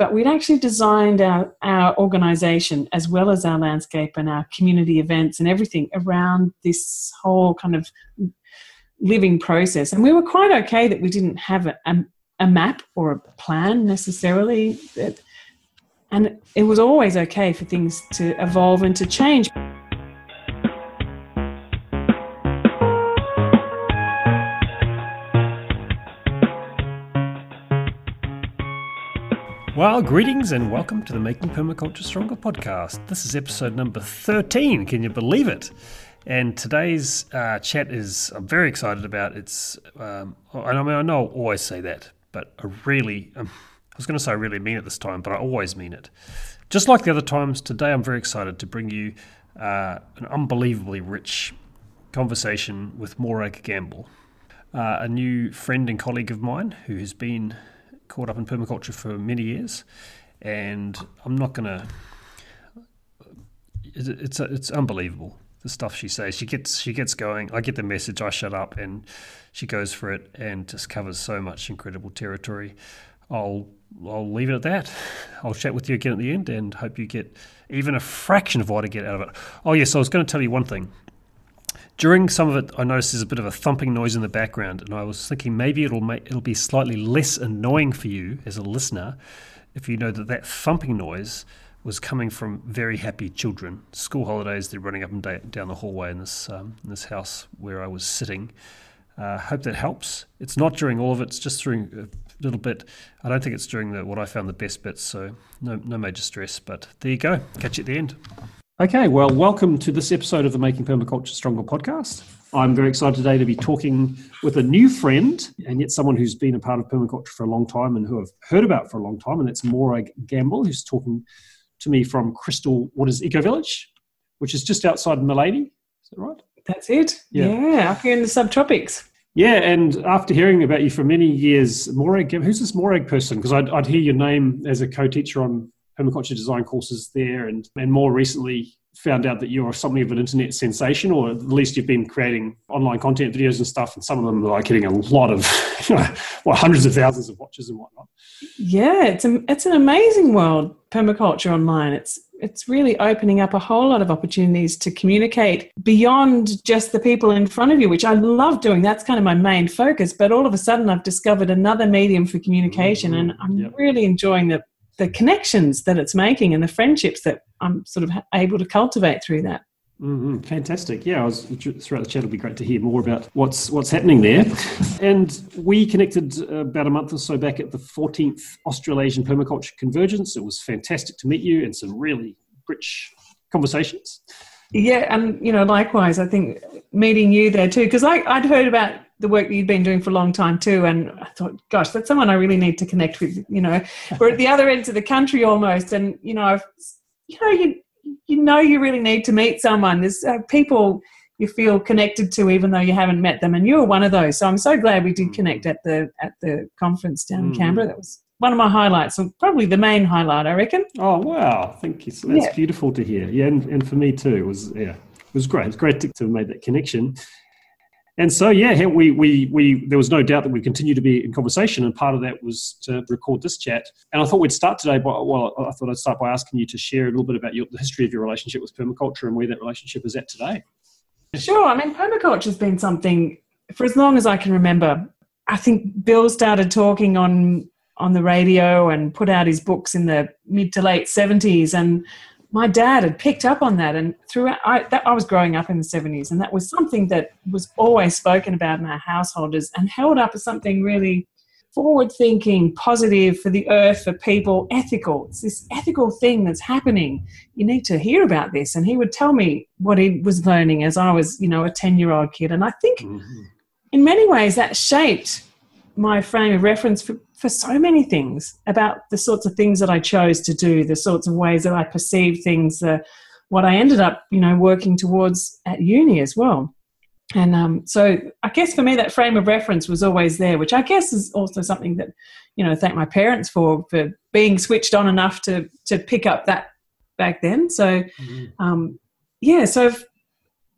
but we'd actually designed our, our organization as well as our landscape and our community events and everything around this whole kind of living process. And we were quite okay that we didn't have a, a, a map or a plan necessarily. And it was always okay for things to evolve and to change. Well, greetings and welcome to the Making Permaculture Stronger podcast. This is episode number 13. Can you believe it? And today's uh, chat is, I'm very excited about. It's, um, I mean, I know I always say that, but I really, um, I was going to say I really mean it this time, but I always mean it. Just like the other times, today I'm very excited to bring you uh, an unbelievably rich conversation with Morag Gamble, uh, a new friend and colleague of mine who has been caught up in permaculture for many years, and I'm not going to. It's it's unbelievable the stuff she says. She gets she gets going. I get the message. I shut up, and she goes for it and just covers so much incredible territory. I'll I'll leave it at that. I'll chat with you again at the end, and hope you get even a fraction of what I get out of it. Oh yes, I was going to tell you one thing. During some of it, I noticed there's a bit of a thumping noise in the background, and I was thinking maybe it'll make, it'll be slightly less annoying for you as a listener if you know that that thumping noise was coming from very happy children. School holidays, they're running up and da- down the hallway in this um, in this house where I was sitting. Uh, hope that helps. It's not during all of it; it's just during a little bit. I don't think it's during the, what I found the best bits, so no no major stress. But there you go. Catch you at the end. Okay, well, welcome to this episode of the Making Permaculture Stronger podcast. I'm very excited today to be talking with a new friend and yet someone who's been a part of permaculture for a long time and who I've heard about for a long time, and that's Morag Gamble, who's talking to me from Crystal Waters Eco Village, which is just outside Maleny. Is that right? That's it. Yeah, yeah up here in the subtropics. Yeah, and after hearing about you for many years, Morag, who's this Morag person? Because I'd, I'd hear your name as a co-teacher on permaculture design courses there, and and more recently found out that you're something of an internet sensation, or at least you've been creating online content videos and stuff, and some of them are like getting a lot of, well, hundreds of thousands of watches and whatnot. Yeah, it's a, it's an amazing world, permaculture online. It's it's really opening up a whole lot of opportunities to communicate beyond just the people in front of you, which I love doing. That's kind of my main focus. But all of a sudden, I've discovered another medium for communication, mm-hmm. and I'm yep. really enjoying the the connections that it's making and the friendships that I'm sort of able to cultivate through that. Mm-hmm. Fantastic. Yeah, I was throughout the chat. It'll be great to hear more about what's what's happening there. And we connected uh, about a month or so back at the 14th Australasian Permaculture Convergence. It was fantastic to meet you and some really rich conversations. Yeah, and you know, likewise, I think meeting you there too, because I'd heard about the work that you've been doing for a long time too. And I thought, gosh, that's someone I really need to connect with. You know, we're at the other end of the country almost, and you know, I've, you know, you you know, you really need to meet someone. There's uh, people you feel connected to, even though you haven't met them, and you were one of those. So I'm so glad we did mm. connect at the at the conference down mm. in Canberra. That was one of my highlights, and probably the main highlight, I reckon. Oh wow, thank you. That's yeah. beautiful to hear. Yeah, and, and for me too. It was yeah, it was great. It's great to, to have made that connection. And so, yeah, we, we, we, there was no doubt that we'd continue to be in conversation, and part of that was to record this chat. And I thought we'd start today by, well, I thought I'd start by asking you to share a little bit about your, the history of your relationship with permaculture and where that relationship is at today. Sure. I mean, permaculture has been something for as long as I can remember. I think Bill started talking on on the radio and put out his books in the mid to late 70s and my dad had picked up on that and throughout I, that, I was growing up in the 70s and that was something that was always spoken about in our householders and held up as something really forward thinking positive for the earth for people ethical. It's this ethical thing that's happening. You need to hear about this. And he would tell me what he was learning as i was you know a 10 year old kid. And i think mm-hmm. in many ways that shaped my frame of reference for, for so many things about the sorts of things that I chose to do, the sorts of ways that I perceive things, uh, what I ended up, you know, working towards at uni as well. And um, so I guess for me, that frame of reference was always there, which I guess is also something that, you know, thank my parents for, for being switched on enough to, to pick up that back then. So, mm-hmm. um, yeah, so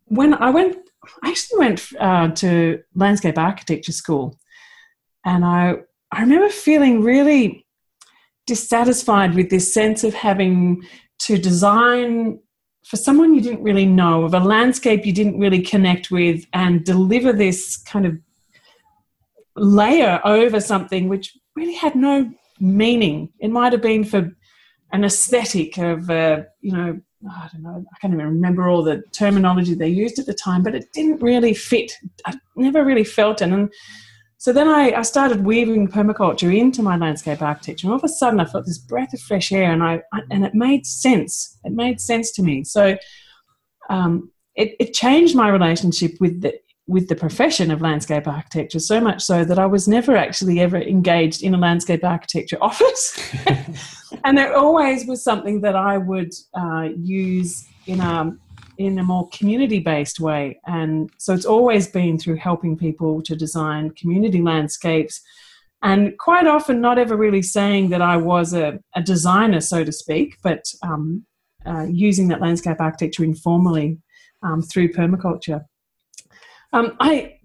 when I went, I actually went uh, to landscape architecture school and I I remember feeling really dissatisfied with this sense of having to design for someone you didn't really know, of a landscape you didn't really connect with, and deliver this kind of layer over something which really had no meaning. It might have been for an aesthetic of, uh, you know, I don't know, I can't even remember all the terminology they used at the time, but it didn't really fit. I never really felt it. And so then I, I, started weaving permaculture into my landscape architecture. And all of a sudden, I felt this breath of fresh air, and I, I and it made sense. It made sense to me. So um, it, it changed my relationship with the with the profession of landscape architecture so much so that I was never actually ever engaged in a landscape architecture office, and there always was something that I would uh, use in a in a more community based way. And so it's always been through helping people to design community landscapes. And quite often, not ever really saying that I was a, a designer, so to speak, but um, uh, using that landscape architecture informally um, through permaculture. Um, I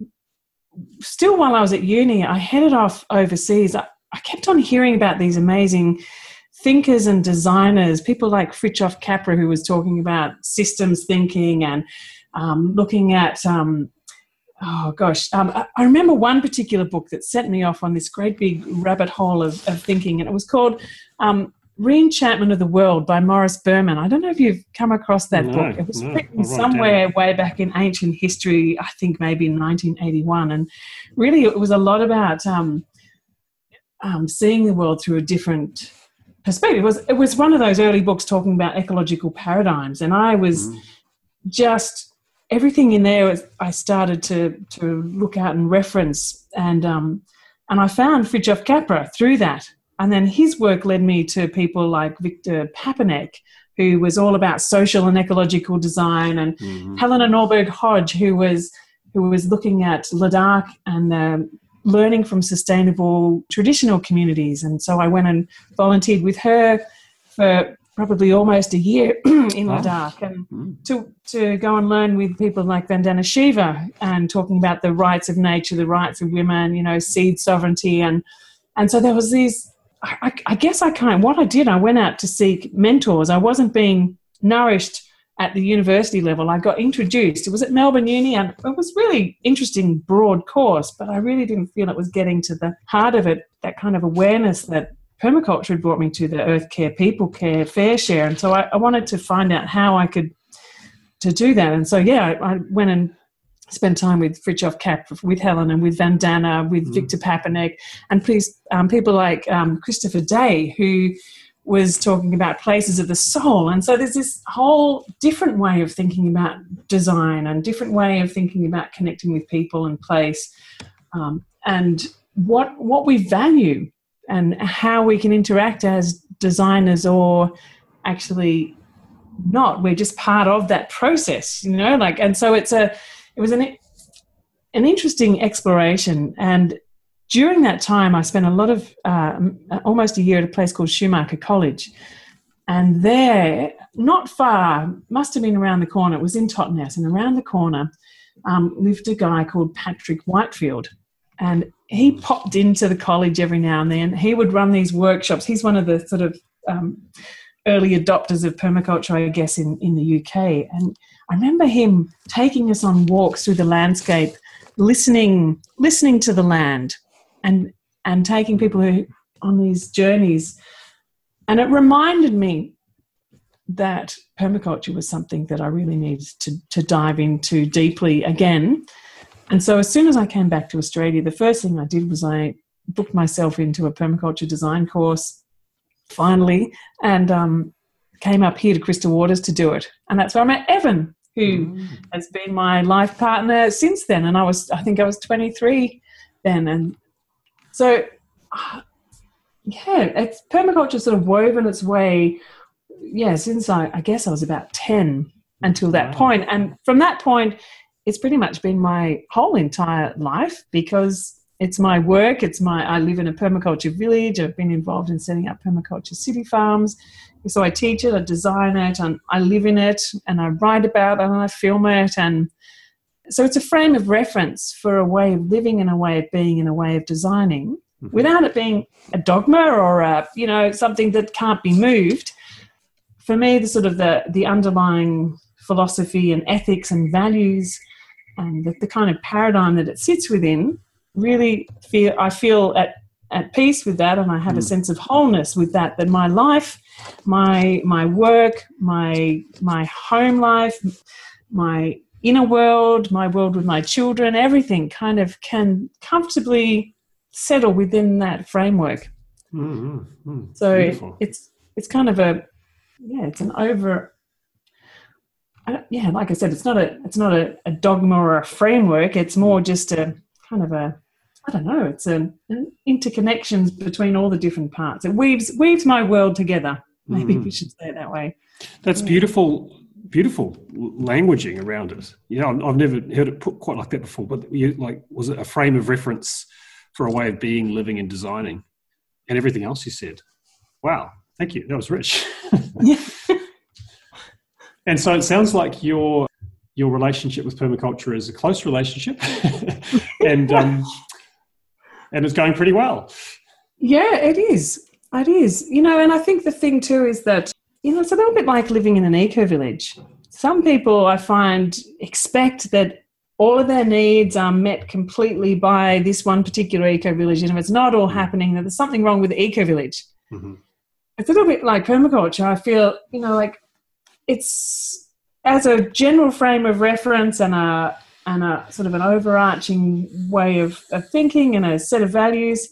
still, while I was at uni, I headed off overseas. I, I kept on hearing about these amazing thinkers and designers, people like Fritjof Capra, who was talking about systems thinking and um, looking at, um, oh gosh, um, I, remember one particular book that set me off on this great big rabbit hole of, of thinking, and it was called um, Reenchantment of the World by Morris Berman. I don't know if you've come across that no, book. It was no, written somewhere way back in ancient history, I think maybe in 1981. And really, it was a lot about um, um, seeing the world through a different perspective. It was it was one of those early books talking about ecological paradigms, and I was mm. just everything in there. Was, I started to to look out and reference, and um, and I found Fritjof Capra through that, and then his work led me to people like Victor Papanek, who was all about social and ecological design, and mm-hmm. Helena Norberg Hodge, who was who was looking at Ladakh and um, learning from sustainable traditional communities. And so I went and volunteered with her for probably almost a year in. Ladakh and mm. to, to go and learn with people like Vandana Shiva and talking about the rights of nature, the rights of women, you know, seed sovereignty. And, and so there was these, I, I guess I kind of, what I did, I went out to seek mentors. I wasn't being nourished at the university level, I got introduced. It was at Melbourne Uni, and it was really interesting, broad course, but I really didn't feel it was getting to the heart of it. That kind of awareness that permaculture had brought me to the earth care, people care, fair share, and so I, I wanted to find out how I could to do that. And so yeah, I, I went and spent time with Fritjof Cap, with Helen, and with Vandana, with mm. Victor Papanek, and please um, people like um, Christopher Day, who was talking about places of the soul. And so there's this whole different way of thinking about design and different way of thinking about connecting with people and place um, and what what we value and how we can interact as designers or actually not. We're just part of that process, you know, like and so it's a it was an an interesting exploration and during that time, I spent a lot of uh, almost a year at a place called Schumacher College. And there, not far, must have been around the corner, it was in Totnes, and around the corner um, lived a guy called Patrick Whitefield. And he popped into the college every now and then. He would run these workshops. He's one of the sort of um, early adopters of permaculture, I guess, in, in the UK. And I remember him taking us on walks through the landscape, listening, listening to the land, and and taking people who on these journeys and it reminded me that permaculture was something that I really needed to, to dive into deeply again. And so, as soon as I came back to Australia, the first thing I did was I booked myself into a permaculture design course finally and um, came up here to Crystal Waters to do it. And that's where I met Evan, who mm. has been my life partner since then. And I was, I think I was 23 then. And so, yeah, it's permaculture sort of woven its way, yeah, since I, I guess I was about 10 until that wow. point. And from that point, it's pretty much been my whole entire life because it's my work. It's my, I live in a permaculture village. I've been involved in setting up permaculture city farms. So I teach it, I design it, and I live in it, and I write about it, and I film it. And so it's a frame of reference for a way of living and a way of being and a way of designing. mm-hmm. without it being a dogma or a, you know something that can't be moved. For me, the sort of the the underlying philosophy and ethics and values and the, the kind of paradigm that it sits within really feel I feel at at peace with that and I have mm. a sense of wholeness with that that my life my my work my my home life my inner world my world with my children everything kind of can comfortably settle within that framework mm, mm, mm. so Beautiful. it's it's kind of a yeah it's an over yeah like i said it's not a it's not a, a dogma or a framework it's more just a kind of a I don't know. It's an, an interconnections between all the different parts. It weaves weaves my world together. Maybe mm. we should say it that way. That's yeah. beautiful, beautiful languaging around it. You know, I've never heard it put quite like that before. But you, like, was it a frame of reference for a way of being, living, and designing, and everything else you said? Wow, thank you. That was rich. and so it sounds like your your relationship with permaculture is a close relationship, and um, and it's going pretty well. Yeah, it is. It is. You know, and I think the thing too is that, you know, it's a little bit like living in an eco village. Some people I find expect that all of their needs are met completely by this one particular eco village. And if it's not all happening, then there's something wrong with the eco village. Mm-hmm. It's a little bit like permaculture. I feel, you know, like it's as a general frame of reference and a and a sort of an overarching way of, of thinking and a set of values.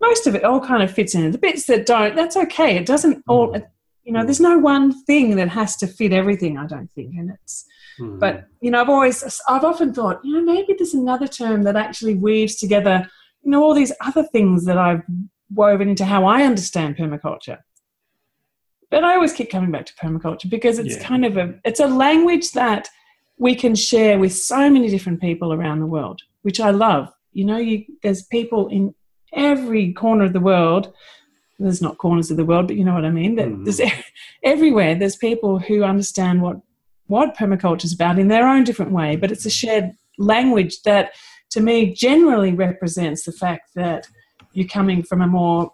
Most of it all kind of fits in. The bits that don't, that's okay. It doesn't all, mm. You know, there's no one thing that has to fit everything, I don't think. And it's, mm. but, you know, I've always, I've often thought, you know, maybe there's another term that actually weaves together, you know, all these other things that I've woven into how I understand permaculture but I always keep coming back to permaculture because it's yeah. kind of a it's a language that we can share with so many different people around the world, which I love. You know, you, there's people in every corner of the world. There's not corners of the world, but you know what I mean. That mm-hmm. There's everywhere. There's people who understand what what permaculture is about in their own different way, but it's a shared language that, to me, generally represents the fact that you're coming from a more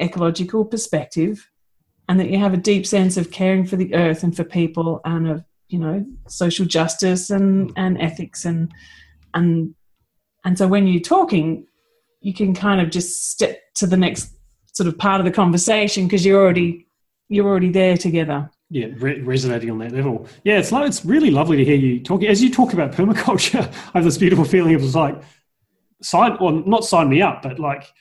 ecological perspective, and that you have a deep sense of caring for the earth and for people, and of you know social justice and mm. and ethics and and and so when you're talking you can kind of just step to the next sort of part of the conversation because you're already you're already there together. Yeah re- resonating on that level. Yeah it's like it's really lovely to hear you talking as you talk about permaculture i have this beautiful feeling of like sign or not sign me up but like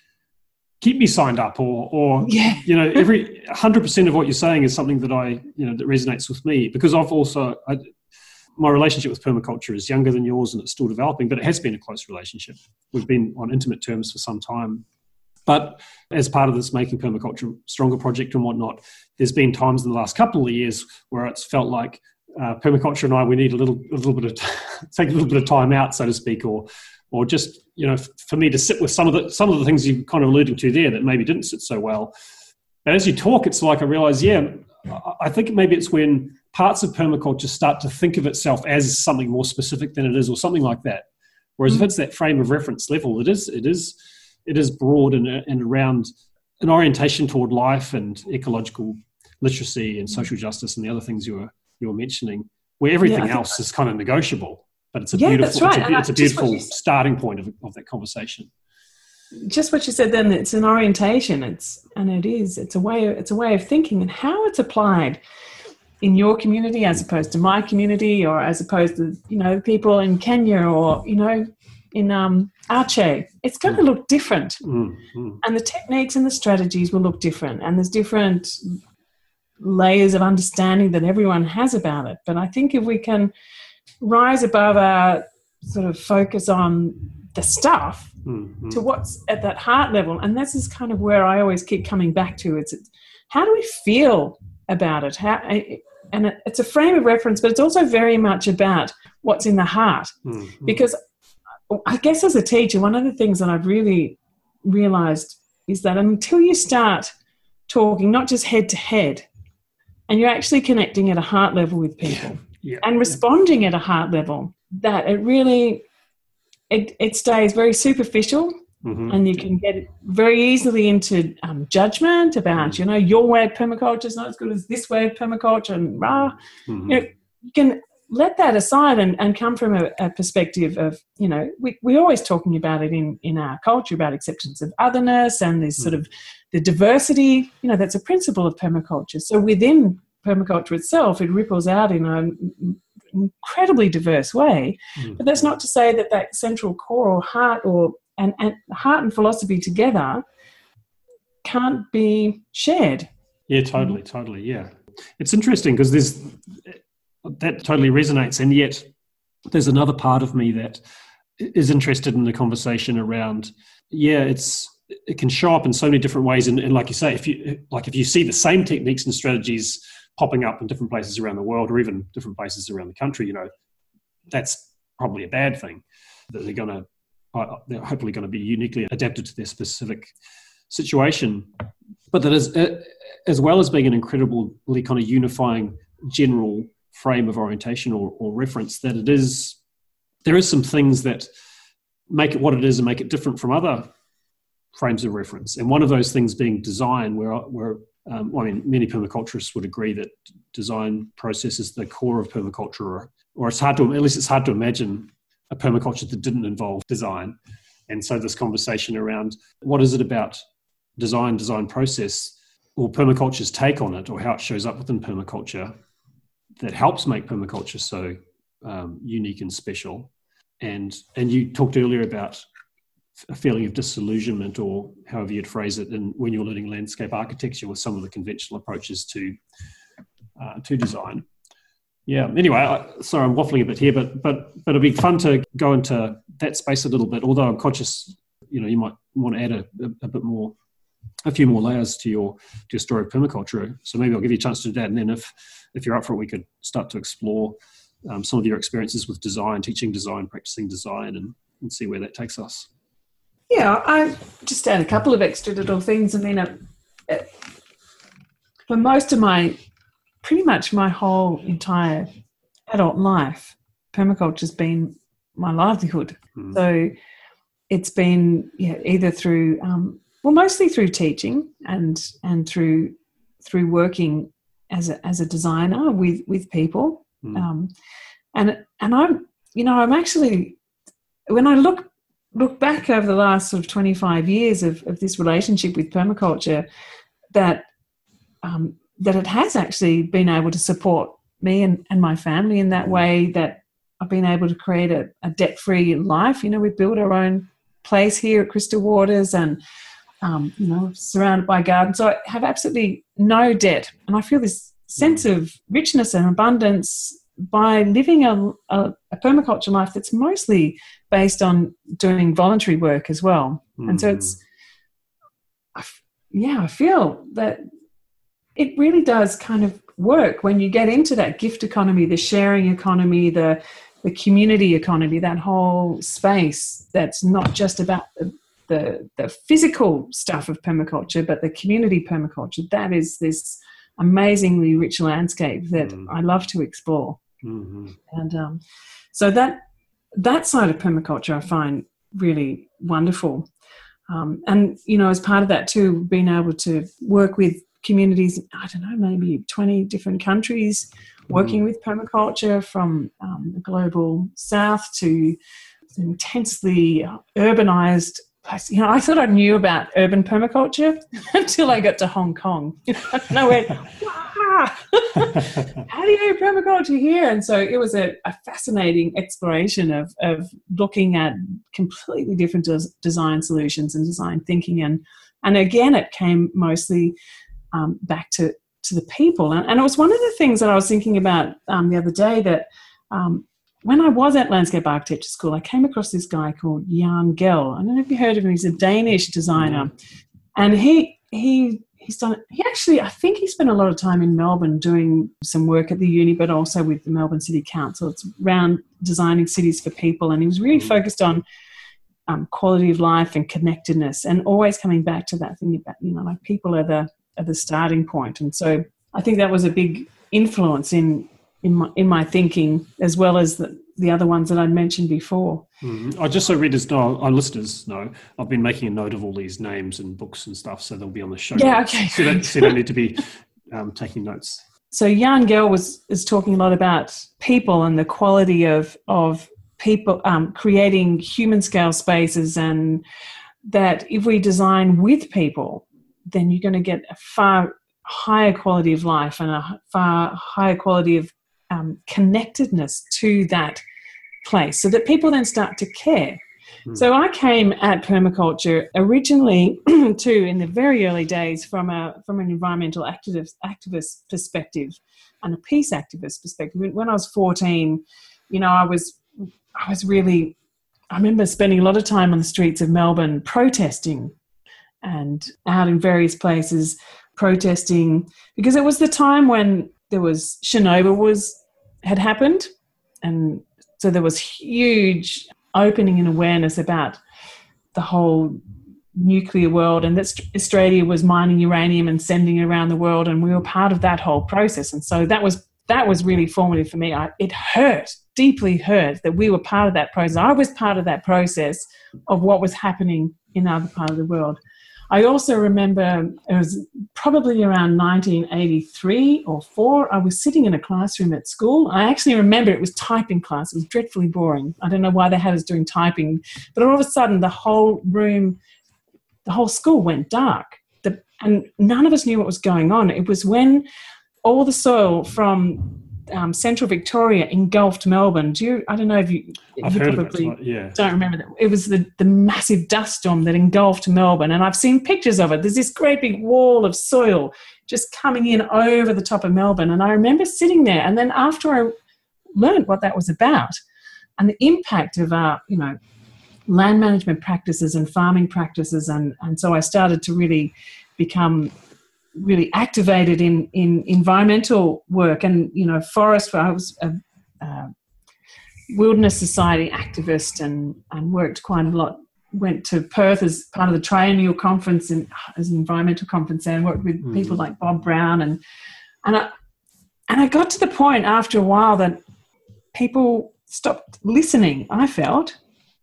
keep me signed up or or yeah. you know every 100% of what you're saying is something that i you know that resonates with me because i've also I, my relationship with permaculture is younger than yours and it's still developing but it has been a close relationship. We've been on intimate terms for some time but as part of this making permaculture stronger project and whatnot there's been times in the last couple of years where it's felt like uh, permaculture and I, we need a little, a little bit of, take a little bit of time out, so to speak, or or just you know for me to sit with some of the some of the things you're kind of alluding to there that maybe didn't sit so well. And as you talk, it's like I realize, yeah, I think maybe it's when parts of permaculture start to think of itself as something more specific than it is, or something like that. Whereas mm-hmm. if it's that frame of reference level, it is it is it is broad and, and around an orientation toward life and ecological literacy and social justice and the other things you were you were mentioning, where everything yeah, else is kind of negotiable but it's a yeah, beautiful, right. it's a, it's a beautiful starting point of, of that conversation. Just what you said then, it's an orientation. It's and it is. It's a way. It's a way of thinking and how it's applied in your community as opposed to my community, or as opposed to you know people in Kenya or you know in um, Aceh. It's going to mm. look different, mm-hmm. and the techniques and the strategies will look different, and there's different layers of understanding that everyone has about it. But I think if we can rise above our sort of focus on the stuff mm-hmm. to what's at that heart level. And this is kind of where I always keep coming back to. It's, it's how do we feel about it? How, and it's a frame of reference, but it's also very much about what's in the heart. Mm-hmm. Because I guess as a teacher, one of the things that I've really realized is that until you start talking, not just head to head, and you're actually connecting at a heart level with people yeah. and responding at a heart level that it really it, it stays very superficial Mhm. and you can get very easily into um, judgment about, you know, your way of permaculture is not as good as this way of permaculture, and rah. Mhm. You know, you can let that aside and, and come from a, a perspective of, you know, we, we're always talking about it in, in our culture about acceptance of otherness and this sort of the diversity, you know, that's a principle of permaculture. So within permaculture itself, it ripples out in an incredibly diverse way. Mm. But that's not to say that that central core or heart or and, and heart and philosophy together can't be shared. Yeah, totally, totally. Yeah, it's interesting because there's that totally resonates, and yet there's another part of me that is interested in the conversation around. Yeah, it's it can show up in so many different ways, and, and like you say, if you like if you see the same techniques and strategies popping up in different places around the world, or even different places around the country, you know, that's probably a bad thing. That they're going to uh, they're hopefully going to be uniquely adapted to their specific situation, but that is uh, as well as being an incredibly kind of unifying general frame of orientation or, or reference, that it is there is some things that make it what it is and make it different from other frames of reference. And one of those things being design, where where um, I mean, many permaculturists would agree that design process is the core of permaculture, or, or it's hard to at least it's hard to imagine a permaculture that didn't involve design. And so this conversation around what is it about design, design process, or permaculture's take on it, or how it shows up within permaculture, that helps make permaculture so um, unique and special. And and you talked earlier about a feeling of disillusionment, or however you'd phrase it, and when you're learning landscape architecture with some of the conventional approaches to uh, to design. Yeah. Anyway, I, sorry, I'm waffling a bit here, but but but it'd be fun to go into that space a little bit. Although I'm conscious, you know, you might want to add a, a, a bit more, a few more layers to your to your story of permaculture. So maybe I'll give you a chance to do that, and then if if you're up for it, we could start to explore um, some of your experiences with design, teaching design, practicing design, and, and see where that takes us. Yeah, I just add a couple of extra little things. I mean, uh, uh, for most of my, pretty much my whole entire adult life, permaculture's been my livelihood. Mm. So it's been yeah, either through, um, well, mostly through teaching and and through through working as a as a designer with with people. Mm. Um, and and I'm you know I'm actually when I look look back over the last sort of 25 years of, of this relationship with permaculture that um, that it has actually been able to support me and, and my family in that way that I've been able to create a, a debt-free life. You know, we built our own place here at Crystal Waters and um, you know, surrounded by gardens. So I have absolutely no debt. And I feel this sense of richness and abundance by living a, a, a permaculture life that's mostly based on doing voluntary work as well. And so it's, I f- yeah, I feel that it really does kind of work when you get into that gift economy, the sharing economy, the the community economy, that whole space that's not just about the, the, the physical stuff of permaculture, but the community permaculture. That is this amazingly rich landscape that Mm. I love to explore. Mhm. And um, so that that side of permaculture I find really wonderful. Um, and you know, as part of that too, being able to work with communities, I don't know, maybe twenty different countries, working with permaculture from um, the global south to intensely urbanized place. You know, I thought I knew about urban permaculture until I got to Hong Kong. and I went, wow, how do you do permaculture here? And so it was a, a fascinating exploration of, of looking at completely different des- design solutions and design thinking. And, and again, it came mostly um, back to, to the people. And, and it was one of the things that I was thinking about um, the other day that um, when I was at landscape architecture school, I came across this guy called Jan Gehl. I don't know if you heard of him. He's a Danish designer, and he he he's done. He actually, I think he spent a lot of time in Melbourne doing some work at the uni, but also with the Melbourne City Council. It's around designing cities for people, and he was really Mhm. focused on um, quality of life and connectedness, and always coming back to that thing about you know like people are the are the starting. And so I think that was a big influence in in my, in my thinking, as well as the, the other ones that I'd mentioned before. Mm. I just so readers know, our listeners know, I've been making a note of all these names and books and stuff, so they'll be on the show. Yeah, notes. okay. So, don't need to be um, taking notes. So Jan Gehl was is talking a lot about people and the quality of of people um, creating human scale spaces, and that if we design with people, then you're going to get a far higher quality of life and a far higher quality of um, connectedness to that place so that people then start to care. Hmm. So I came at permaculture originally too in the very early days from a from an environmental activist activist perspective and a peace activist perspective. When I was 14, you know, I was I was really I remember spending a lot of time on the streets of Melbourne protesting and out in various places protesting because it was the time when there was Chernobyl was had happened. And so there was huge opening and awareness about the whole nuclear world and that Australia was mining uranium and sending it around the world and we were part of that whole process. And so that was that was really formative for me. I, it hurt deeply hurt that we were part of that process. I was part of that process of what was happening in other part of the world I also remember it was probably around 1983 or 4. I was sitting in a classroom at school. I actually remember it was typing class. It was dreadfully boring. I don't know why they had us doing typing, but all of a sudden the whole room, the whole school went dark. The, and none of us knew what was going on. It was when all the soil from um, central Victoria engulfed Melbourne. Do you? I don't know if you. I've you heard probably of it. Yeah. don't remember that. It was the, the massive dust storm that engulfed Melbourne, and I've seen pictures of it. There's this great big wall of soil just coming in over the top of Melbourne, and I remember sitting there. And then after I learned what that was about, and the impact of our, you know, land management practices and farming practices, and and so I started to really become really activated in in environmental work. And you know forest where I was a, a wilderness society activist and and worked quite a lot went to Perth as part of the triennial conference and as an environmental conference and worked with Mm. people like Bob Brown. And and I and I got to the point after a while that people stopped listening I felt.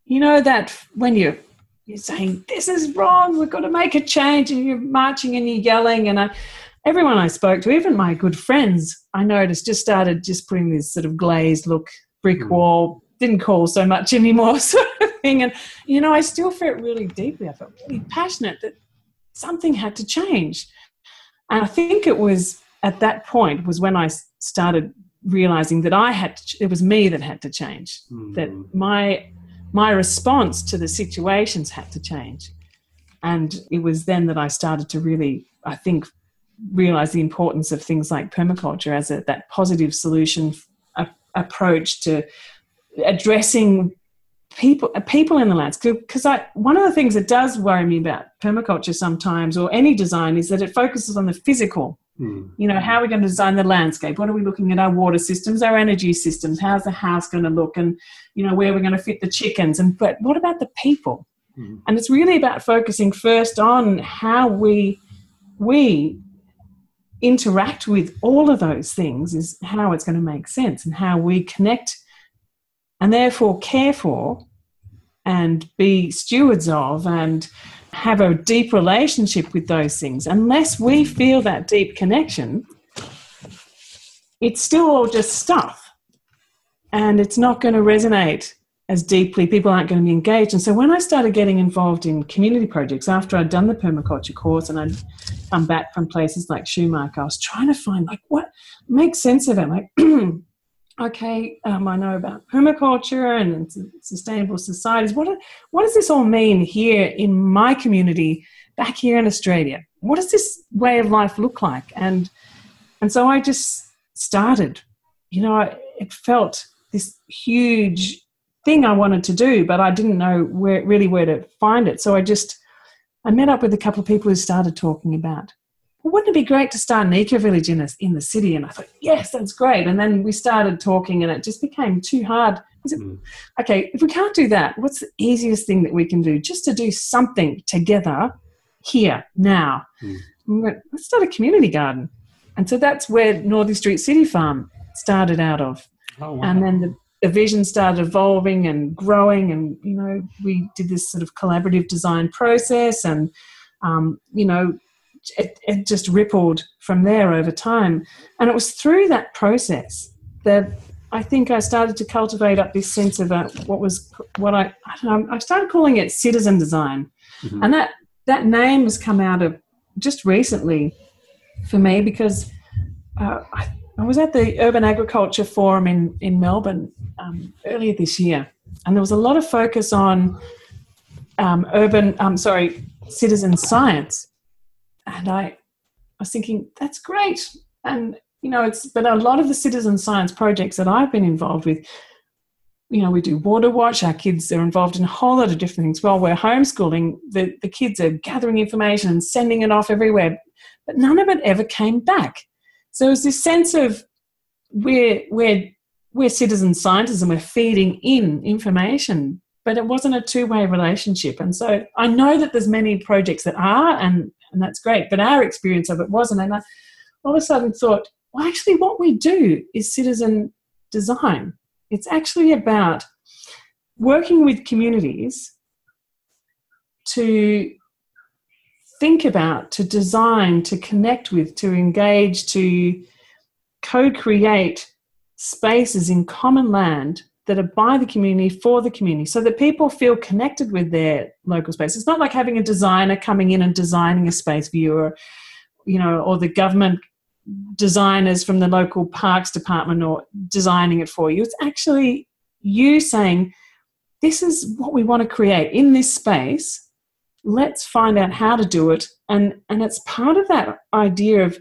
You know that when you you're saying this is wrong. We've got to make a change and you're marching and you're yelling. And I, everyone i spoke to even my good friends i noticed just started just putting this sort of glazed look brick Mm. wall didn't call so much anymore sort of thing. And you know i still felt really deeply i felt really passionate that something had to change. And i think it was at that point was when i started realizing that i had to, it was me that had to change. That Mm. my my response to the situations had to change. And it was then that i started to really i think realize the importance of things like permaculture as a, that positive solution approach to addressing people people in the landscape because one of the things that does worry me about permaculture sometimes or any design is that it focuses on the physical Mm. you know, how are we going to design the landscape? What are we looking at our water systems, our energy systems? How's the house going to look? And, you know, where we're going to fit the chickens? And, but what about the people? Mm. And it's really about focusing first on how we, we interact with all of those things is how it's going to make sense and how we connect and therefore care for and be stewards of and have a deep relationship with those things, unless we feel that deep connection, it's still all just stuff. And it's not going to resonate as deeply. People aren't going to be engaged. And so when I started getting involved in community projects after I'd done the permaculture course and I'd come back from places like Schumacher, I was trying to find like what makes sense of it. Like, okay, um, I know about permaculture and sustainable societies. What, what does this all mean here in my community back here in Australia? What does this way of life look like? And and so I just started. You know, it felt this huge thing I wanted to do, but I didn't know where really where to find it. So I just I met up with a couple of people who started talking about well, wouldn't it be great to start an eco village in, a, in the city? And I thought, yes, that's great. And then we started talking, and it just became too hard. Mm. okay, if we can't do that, what's the easiest thing that we can do just to do something together here, now? Mm. We went, Let's start a community garden. And so that's where Northey Street City Farm started out of. Oh, wow. And then the the vision started evolving and growing, and you know, we did this sort of collaborative design process, and um, you know, it, it just rippled from there over time. And it was through that process that I think I started to cultivate up this sense of uh, what was what I I, don't know, I started calling it citizen design, mm-hmm. and that that name has come out of just recently for me because uh, I, I, was at the Urban Agriculture Forum in in Melbourne um, earlier this year, and there was a lot of focus on um, urban. I'm um, sorry, citizen science, and I, was thinking that's great, and you know it's but a lot of the citizen science projects that I've been involved with. You know, we do water watch. Our kids are involved in a whole lot of different things. While we're homeschooling, the, the kids are gathering information and sending it off everywhere, but none of it ever came back. So it's this sense of we're we're we're citizen scientists and we're feeding in information, but it wasn't a two-way relationship. And so I know that there's many projects that are, and and that's great, but our experience of it wasn't. And I all of a sudden thought, well, actually, what we do is citizen design. It's actually about working with communities to think about, to design, to connect with, to engage, to co create spaces in common land that are by the community for the community so that people feel connected with their local space. It's not like having a designer coming in and designing a space for you or you know, or the government designers from the local parks department or designing it for you. It's actually you saying, This is what we want to create in this space. Let's find out how to do it. And, and it's part of that idea of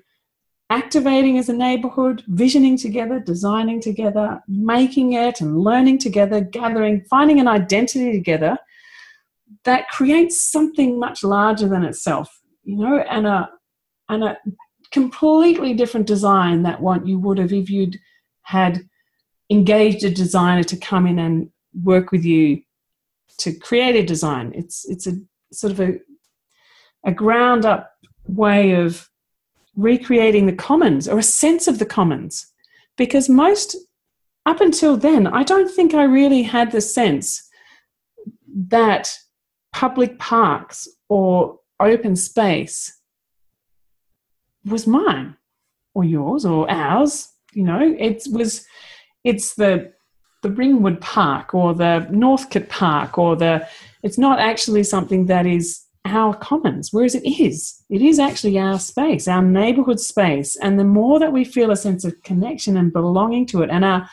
activating as a neighborhood, visioning together, designing together, making it and learning together, gathering, finding an identity together that creates something much larger than itself, you know, and a and a completely different design that what you would have if you'd had engaged a designer to come in and work with you to create a design. It's it's a sort of a a ground up way of recreating the commons or a sense of the commons because most up until then i don't think i really had the sense that public parks or open space was mine or yours or ours. You know, it was it's the the Ringwood Park or the Northcote Park or the it's not actually something that is our commons, whereas it is. It is actually our space, our neighborhood space. And the more that we feel a sense of connection and belonging to it and are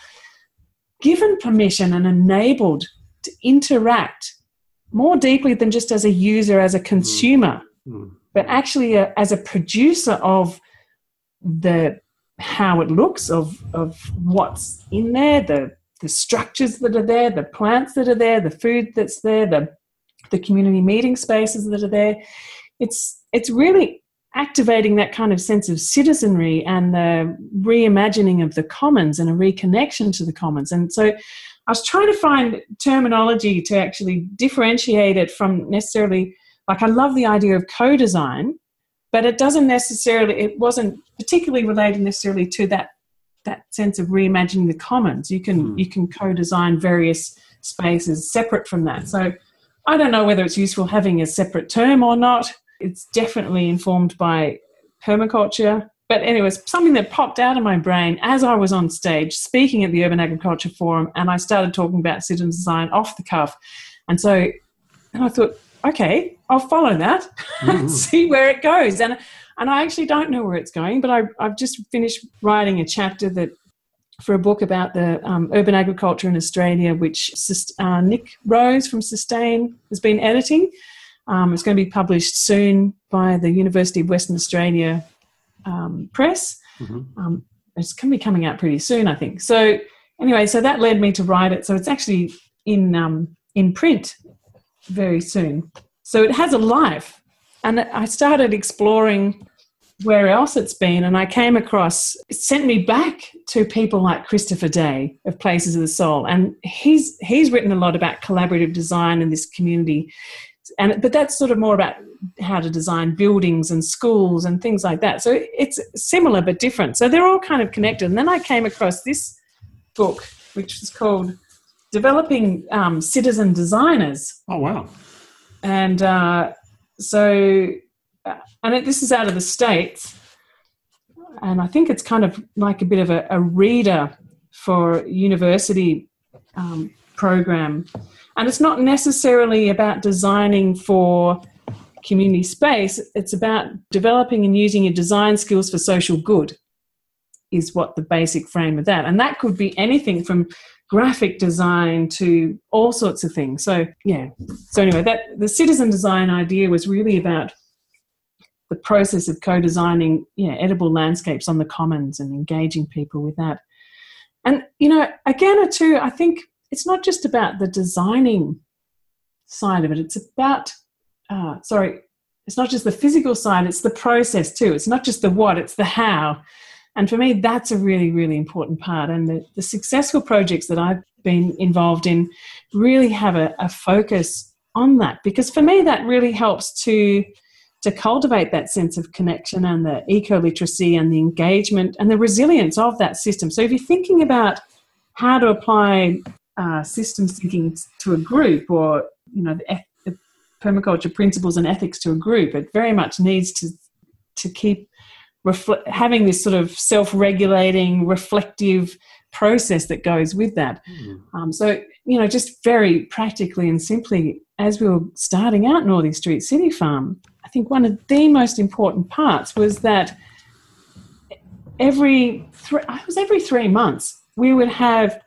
given permission and enabled to interact more deeply than just as a user, as a consumer, mm but actually a, as a producer of the how it looks of of what's in there the the structures that are there the plants that are there the food that's there the the community meeting spaces that are there it's it's really activating that kind of sense of citizenry and the reimagining of the commons and a reconnection to the commons and so i was trying to find terminology to actually differentiate it from necessarily like I love the idea of co-design, but it doesn't necessarily it wasn't particularly related necessarily to that that sense of reimagining the commons. You can mm. you can co-design various spaces separate from that. So I don't know whether it's useful having a separate term or not. It's definitely informed by permaculture. But anyways, something that popped out of my brain as I was on stage speaking at the Urban Agriculture Forum and I started talking about citizen design off the cuff. And so and I thought, okay, I'll follow that mm-hmm. and see where it goes. And and I actually don't know where it's going, but I, I've just finished writing a chapter that for a book about the um, urban agriculture in Australia, which uh, Nick Rose from Sustain has been editing. Um, it's going to be published soon by the University of Western Australia um, Press. Mm-hmm. Um, it's going to be coming out pretty soon, I think. So anyway, so that led me to write it. So it's actually in um, in print very soon. So it has a life. And I started exploring where else it's been, and I came across, it sent me back to people like Christopher Day of Places of the Soul. And he's he's written a lot about collaborative design in this community. And but that's sort of more about how to design buildings and schools and things like that. So it's similar but different. So they're all kind of connected. And then I came across this book which was called Developing um, Citizen Designers. Oh wow! And uh, so, and this is out of the states, and I think it's kind of like a bit of a, a reader for university um, program, and it's not necessarily about designing for community space. It's about developing and using your design skills for social good is what the basic frame of that. And that could be anything from graphic design to all sorts of things. So yeah. So anyway, that the citizen design idea was really about the process of co-designing yeah, edible landscapes on the commons and engaging people with that. And you know, again two, I think it's not just about the designing side of it. It's about uh, sorry, it's not just the physical side, it's the process too. It's not just the what, it's the how. And for me, that's a really, really important part. And the, the successful projects that I've been involved in really have a, a focus on that because for me, that really helps to to cultivate that sense of connection and the eco literacy and the engagement and the resilience of that system. So if you're thinking about how to apply uh, systems thinking to a group or you know the, the permaculture principles and ethics to a group, it very much needs to to keep having this sort of self-regulating, reflective process that goes with that. Mm. Um, so, you know, just very practically and simply, as we were starting out Northey Street City Farm, think one of the most important parts was that every three, it was every three months we would have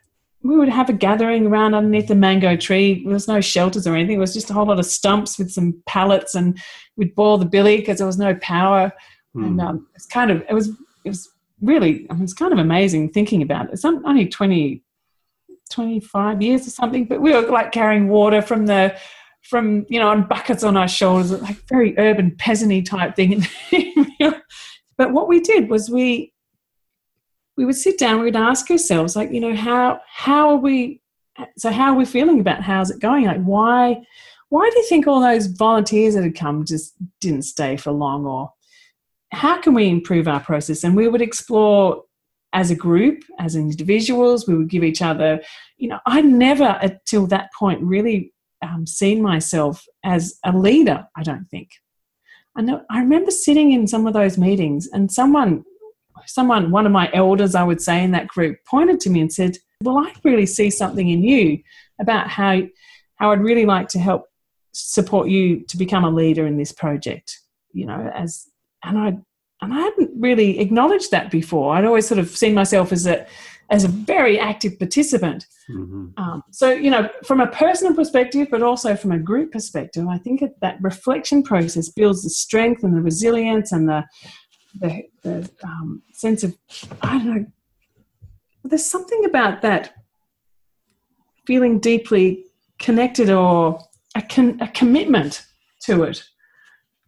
we would have a gathering around underneath the mango tree. There was no shelters or anything. It was just a whole lot of stumps with some pallets, and we'd boil the billy because there was no power. Mm. And um, it's kind of it was it was really I mean it's kind of amazing thinking about it. It's only 20, 25 years or something, but we were like carrying water from the from you know on buckets on our shoulders, like very urban peasanty type thing. but what we did was we we would sit down, we would ask ourselves, like, you know, how how are we so how are we feeling about how's it going? Like why why do you think all those volunteers that had come just didn't stay for long or how can we improve our process? And we would explore as a group, as individuals, we would give each other, you know, I never uh, until that point really um, seen myself as a leader, I don't think. I know I remember sitting in some of those meetings and someone someone, one of my elders, I would say, in that group, pointed to me and said, Well, I really see something in you about how how I'd really like to help support you to become a leader in this project. You know, as and I and I hadn't really acknowledged that before. I'd always sort of seen myself as a as a very active participant. Mm-hmm. Um, so you know, from a personal perspective, but also from a group perspective, I think that reflection process builds the strength and the resilience and the the, the um, sense of I don't know. There's something about that feeling deeply connected or a, con- a commitment to it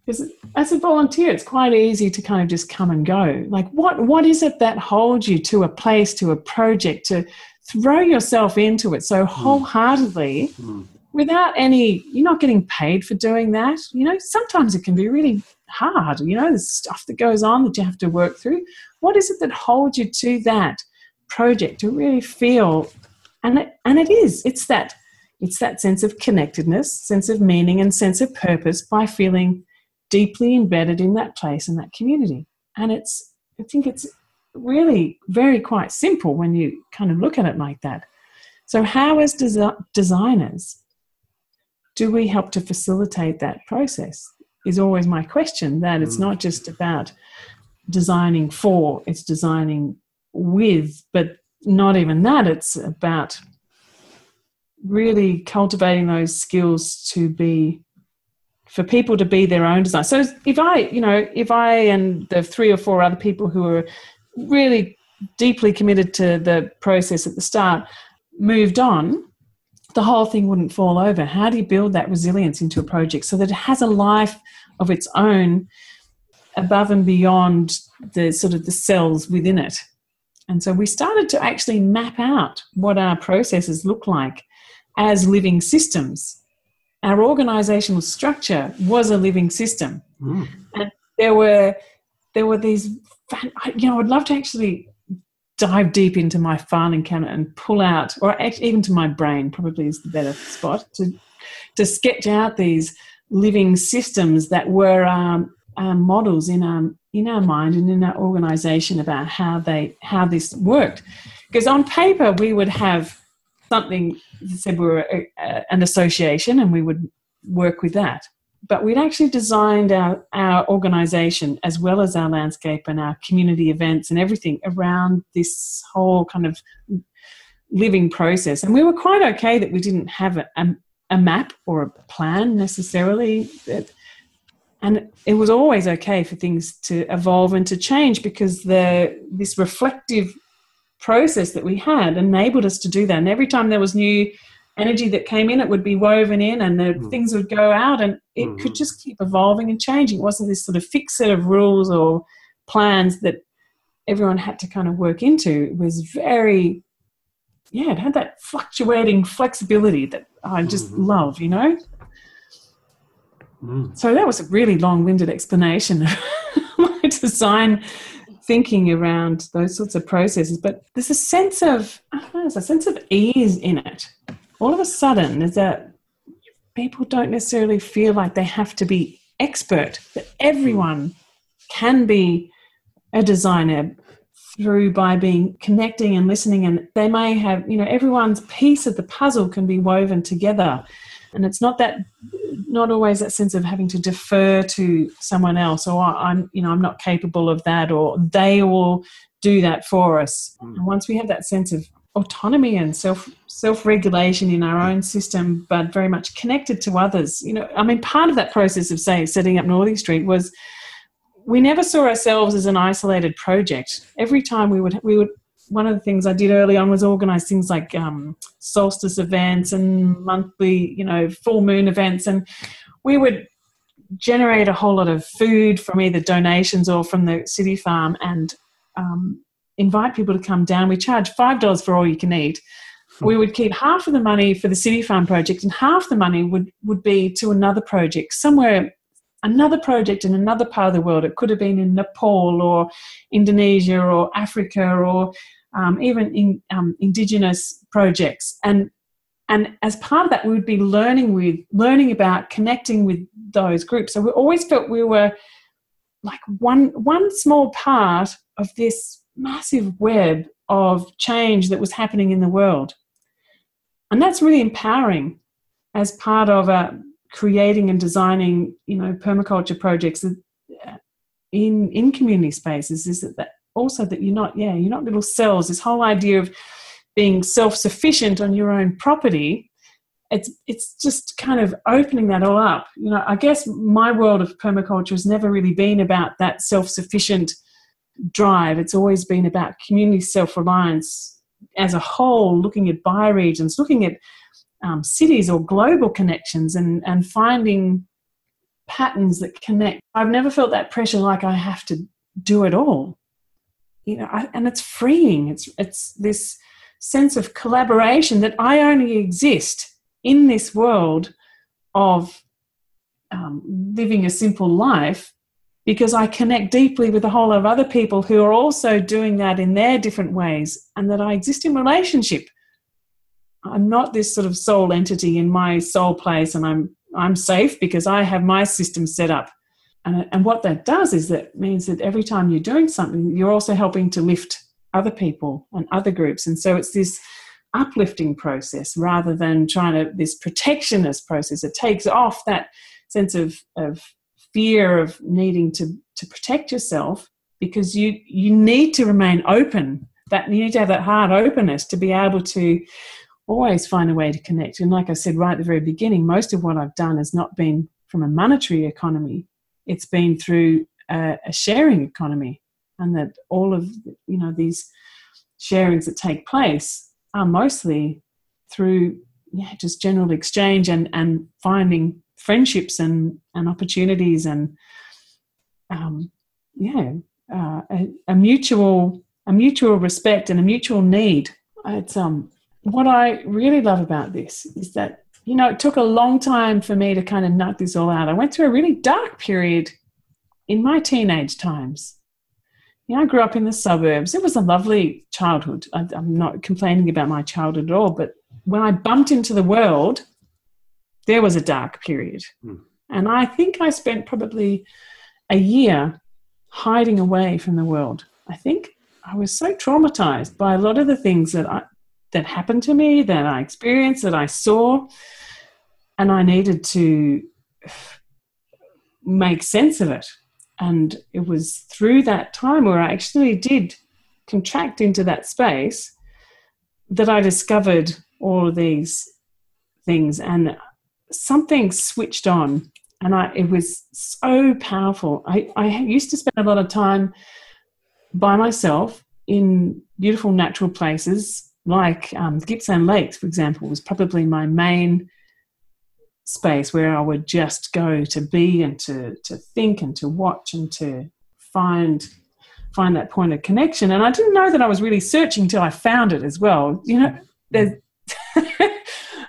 because as a volunteer it's quite easy to kind of just come and go like what what is it that holds you to a place to a project to throw yourself into it so hmm. wholeheartedly mm. without any you're not getting paid for doing that you know sometimes it can be really hard you know the stuff that goes on that you have to work through what is it that holds you to that project to really feel and it, and it is it's that it's that sense of connectedness sense of meaning and sense of purpose by feeling deeply embedded in that place and that community. And it's, I think it's really very quite simple when you kind of look at it like that. So, how, as desi- designers, do we help to facilitate that process? Is always my question. That it's mm. not just about designing for, it's designing with, but not even that. It's about really cultivating those skills to be for people to be their own design. So if I, you know, if I and the three or four other people who are really deeply committed to the process at the start moved on, the whole thing wouldn't fall over. How do you build that resilience into a project so that it has a life of its own above and beyond the sort of the cells within it? And so we started to actually map out what our processes look like as living systems our organizational structure was a living system. Mm. And there were there were these you know, I'd love to actually dive deep into my filing cabinet and pull out, or even to my brain, probably is the better spot to to sketch out these living systems that were um, um, models in our in our mind and in our organisation about how they how this worked. Because on paper we would have something said we were a, a, an association and we would work with that. But we'd actually designed our, our organisation as well as our landscape and our community events and everything around this whole kind of living process. And we were quite okay that we didn't have a, a, a map or a plan necessarily. And it was always okay for things to evolve and to change because the this reflective process that we had enabled us to do that. And every time there was new energy that came in, it would be woven in and the mm. things would go out and it mm. could just keep evolving and changing. It wasn't this sort of fixed set of rules or plans that everyone had to kind of work into. It was very, yeah, it had that fluctuating flexibility that I just mm-hmm. love, you know? Mm. So that was a really long winded explanation of my design thinking around those sorts of processes. But there's a sense of, know, there's a sense of ease in it all of a sudden is that people don't necessarily feel like they have to be expert, that everyone can be a designer through by being connecting and listening and they may have you know everyone's piece of the puzzle can be woven together and it's not that not always that sense of having to defer to someone else or i'm you know i'm not capable of that or they will do that for us mm. and once we have that sense of autonomy and self self regulation in our own system, but very much connected to others. You know, I mean, part of that process of say setting up Northey Street was we never saw ourselves as an isolated project. Every time we would we would one of the things I did early on was organise things like um, solstice events and monthly, you know, full moon events, and we would generate a whole lot of food from either donations or from the city farm and um, invite people to come down. We charge $5 for all you can eat. We would keep half of the money for the City Farm project, and half the money would, would be to another project somewhere, another project in another part of the world. It could have been in Nepal or Indonesia or Africa or um, even in um, indigenous projects. And and as part of that, we would be learning with learning about connecting with those groups. So we always felt we were like one one small part of this massive web of change that was happening in the world. And that's really empowering as part of uh, creating and designing, you know, permaculture projects in in community spaces. Is that also that you're not, yeah, you're not little cells. This whole idea of being self-sufficient on your own property it's it's just kind of opening that all up you know i guess my world of permaculture has never really been about that self-sufficient drive. It's always been about community self reliance as a whole, looking at bioregions, looking at um, cities or global connections, and, and finding patterns that connect. I've never felt that pressure like I have to do it all. You know, I, and it's freeing. It's it's this sense of collaboration that I only exist in this world of um, living a simple life because I connect deeply with a whole lot of other people who are also doing that in their different ways, and that I exist in relationship. I'm not this sort of sole entity in my sole place, and I'm I'm safe because I have my system set up. And, and what that does is that means that every time you're doing something, you're also helping to lift other people and other groups. And so it's this uplifting process rather than trying to this protectionist process. It takes off that sense of, of fear of needing to to protect yourself because you you need to remain open that you need to have that heart openness to be able to always find a way to connect and like i said right at the very beginning most of what i've done has not been from a monetary economy it's been through a, a sharing economy and that all of you know these sharings that take place are mostly through yeah just general exchange and and finding friendships and and opportunities and um, yeah uh, a, a, mutual a mutual respect and a mutual need. It's um what i really love about this is that you know it took a long time for me to kind of nut this all out i went through a really dark period in my teenage times you know, I grew up in the suburbs. It was a lovely childhood. I, I'm not complaining about my childhood at all, but when I bumped into the world, there was a dark period. Hmm. And I think I spent probably a year hiding away from the world. I think I was so traumatized by a lot of the things that I that happened to me, that I experienced, that I saw, and I needed to make sense of it. And it was through that time where I actually did contract into that space that I discovered all of these things and something switched on and I, it was so powerful. I, I used to spend a lot of time by myself in beautiful natural places like um, Gippsland Lakes, for example, was probably my main space where I would just go to be and to to think and to watch and to find find that point of connection. And I didn't know that I was really searching till I found it as well. You know, there's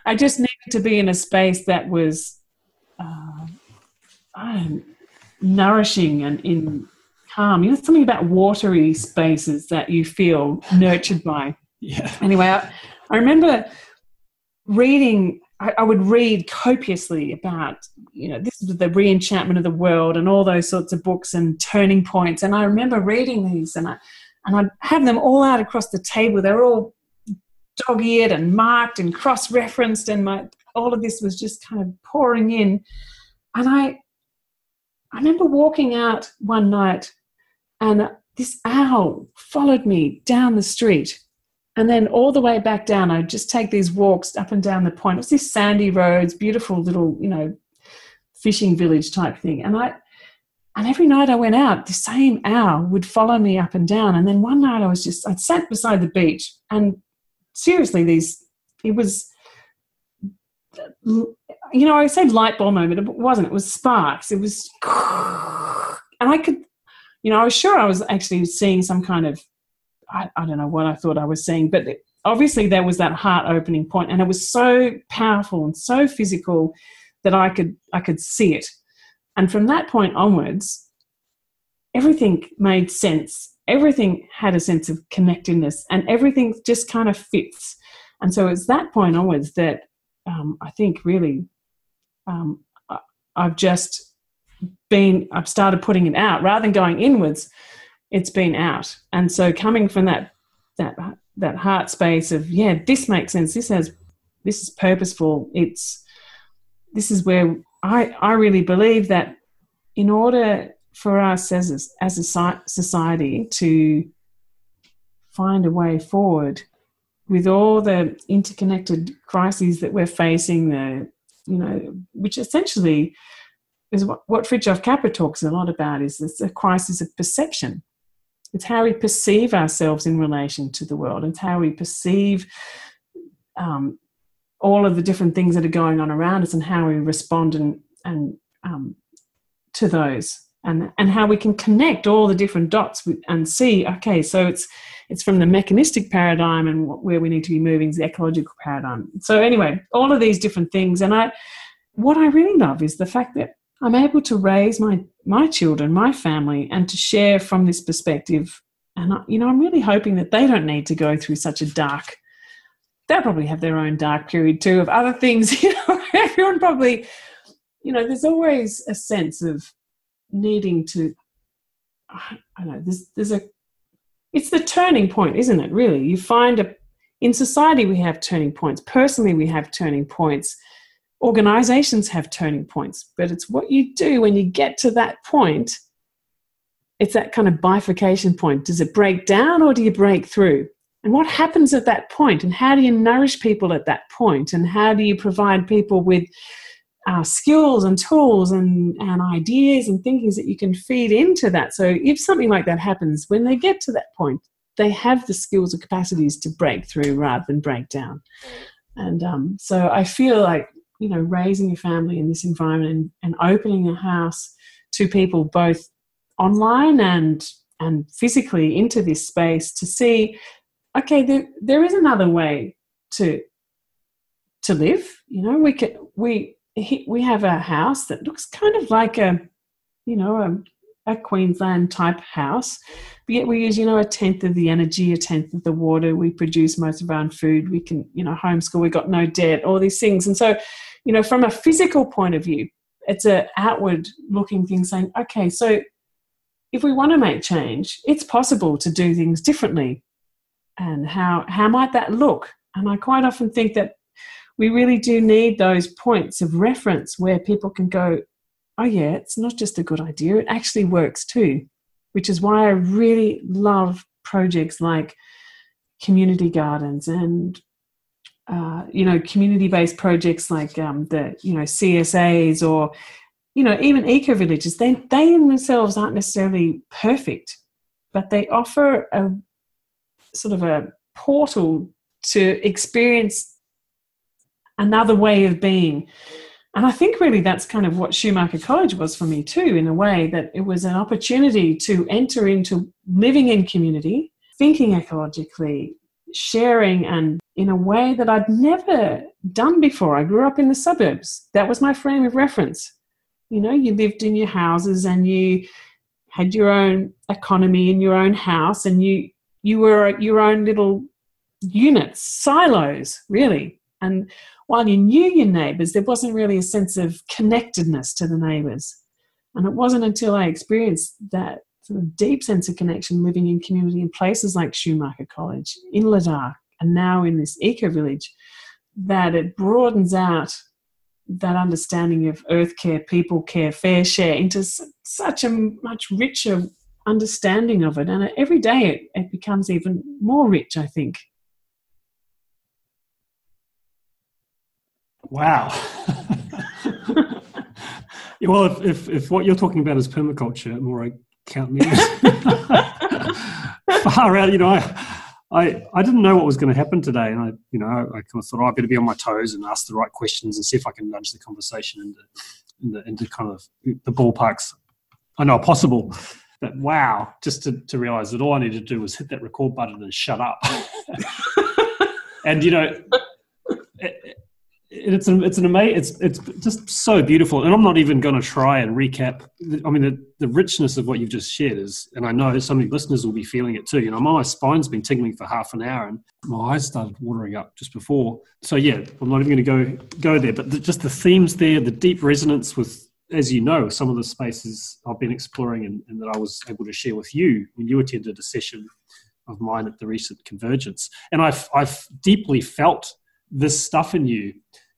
I just needed to be in a space that was uh, nourishing and in calm. You know, something about watery spaces that you feel nurtured by. Yeah. Anyway, I, I remember reading I, I, would read copiously about, you know, this is the reenchantment of the world and all those sorts of books and turning points. And I remember reading these and I and I'd have them all out across the table. They're all dog-eared and marked and cross-referenced, and my all of this was just kind of pouring in. And I I remember walking out one night and this owl followed me down the street and then all the way back down, I'd just take these walks up and down the point. It was these sandy roads, beautiful little, you know, fishing village type thing. And I, and every night I went out, the same owl would follow me up and down. And then one night I was just, I'd sat beside the beach and seriously, these, it was, you know, I say light bulb moment, it wasn't, it was sparks. It was, and I could, you know, I was sure I was actually seeing some kind of I, I don't know what I thought I was seeing, but obviously there was that heart opening point, and it was so powerful and so physical that I could I could see it. And from that point onwards, everything made sense. Everything had a sense of connectedness, and everything just kind of fits. And so it's that point onwards that um, I think really um, I've just been I've started putting it out rather than going inwards it's been out. And so coming from that that that heart space of yeah, this makes sense. This has this is purposeful. It's this is where I I really believe that in order for us as a, as a society to find a way forward with all the interconnected crises that we're facing, the you know, which essentially is what, what Fritjof Capra talks a lot about is this a crisis of perception. It's how we perceive ourselves in relation to the world. It's how we perceive um, all of the different things that are going on around us and how we respond and, and um, to those. And and how we can connect all the different dots and see okay so it's it's from the mechanistic paradigm and where we need to be moving is the ecological paradigm. So anyway all of these different things. And i what i really love is the fact that I'm able to raise my my children, my family, and to share from this perspective. And you know, I'm really hoping that they don't need to go through such a dark. They'll probably have their own dark period too of other things. You know, everyone probably, you know, there's always a sense of needing to. I don't know. There's there's a. It's the turning point, isn't it? Really, you find a. In society, we have turning points. Personally, we have turning points organizations have turning points, but it's what you do when you get to that point. It's that kind of bifurcation point. Does it break down or do you break through? And what happens at that point? And how do you nourish people at that point? And how do you provide people with uh, skills and tools and, and ideas and thinkings that you can feed into that? So if something like that happens, when they get to that point, they have the skills or capacities to break through rather than break down. And um, so I feel like you know raising a family in this environment and, and opening a house to people both online and and physically into this space to see okay there, there is another way to to live. You know we can we we have a house that looks kind of like a you know a, a queensland type house but yet we use you know a tenth of the energy a tenth of the water. We produce most of our own food. We can you know homeschool. We got no debt all these things. And so you know from a physical point of view it's an outward looking thing saying okay so if we want to make change it's possible to do things differently. And how how might that look? And i quite often think that we really do need those points of reference where people can go oh yeah it's not just a good idea it actually works too which is why I really love projects like community gardens and uh, you know community-based projects like um, the you know CSAs or you know even eco villages. They they in themselves aren't necessarily perfect, but they offer a sort of a portal to experience another way of being and I think really that's kind of what Schumacher College was for me too, in a way that it was an opportunity to enter into living in community, thinking ecologically, sharing, and in a way that I'd never done before. I grew up in the suburbs. That was my frame of reference. You know, you lived in your houses and you had your own economy in your own house and you you were your own little units, silos, really. And while you knew your neighbours, there wasn't really a sense of connectedness to the neighbours. And it wasn't until I experienced that deep sense of connection living in community in places like Schumacher College, in Ladakh, and now in this eco village, that it broadens out that understanding of earth care, people care, fair share into such a much richer understanding of it. And every day it, it becomes even more rich, I think. Wow. well, if, if, if, what you're talking about is permaculture, more I count me far out. You know, I, I, I didn't know what was going to happen today, and I, you know, I, kind of thought oh, I better be on my toes and ask the right questions and see if I can nudge the conversation into, into, into kind of the ballparks I know possible. But wow, just to, to realize that all I needed to do was hit that record button and shut up. and you know, it's an it's an amazing it's it's just so beautiful. And i'm not even going to try and recap i mean the, the richness of what you've just shared is and i know some of your listeners will be feeling it too. You know my spine's been tingling for half an hour and my eyes started watering up just before. So yeah i'm not even going to go go there. But the, just the themes there the deep resonance with as you know some of the spaces i've been exploring and, and that i was able to share with you when you attended a session of mine at the recent convergence. And i've i've deeply felt this stuff in you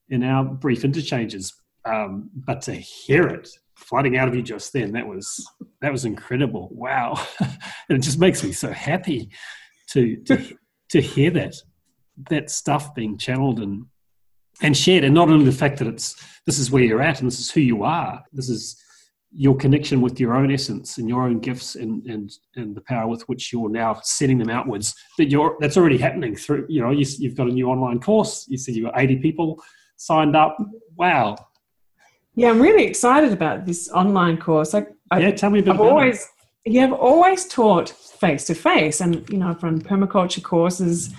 in our brief interchanges. Um, but to hear it flooding out of you just then, that was that was incredible. Wow, and it just makes me so happy to to to hear that that stuff being channeled and and shared, and not only the fact that it's this is where you're at and this is who you are. This is your connection with your own essence and your own gifts and and and the power with which you're now sending them outwards. That you're that's already happening through you know you, have got a new online course. You said you've got 80 people signed up. Wow. Yeah i'm really excited about this online course. I, I yeah tell me a bit i've always it. yeah i've always taught face to face and you know i've run permaculture courses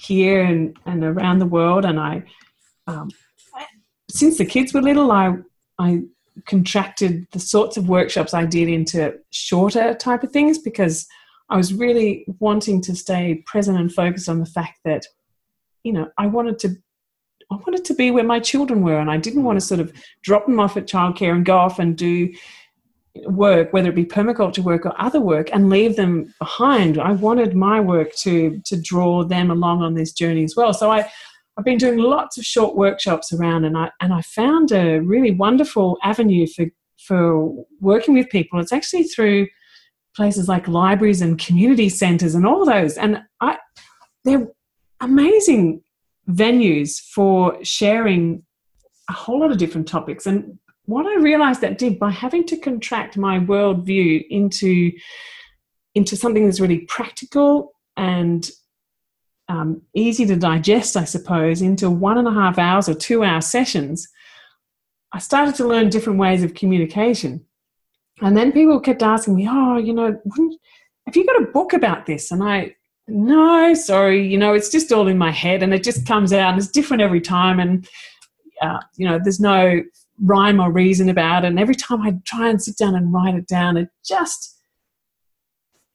here and and around the world. And i um, since the kids were little i i contracted the sorts of workshops I did into shorter type of things because I was really wanting to stay present and focused on the fact that, you know, I wanted to I wanted to be where my children were and I didn't want to sort of drop them off at childcare and go off and do work, whether it be permaculture work or other work, and leave them behind. I wanted my work to to draw them along on this journey as well. So I I've been doing lots of short workshops around, and I and I found a really wonderful avenue for for working with people. It's actually through places like libraries and community centres and all those, and I they're amazing venues for sharing a whole lot of different topics. And what I realised that did by having to contract my worldview into into something that's really practical and um, easy to digest, I suppose, into one and a half hours or two hour sessions, I started to learn different ways of communication. And then people kept asking me, Oh, you know, have you got a book about this? And I, no, sorry, you know, it's just all in my head and it just comes out and it's different every time. And, uh, you know, there's no rhyme or reason about it. And every time I try and sit down and write it down, it just,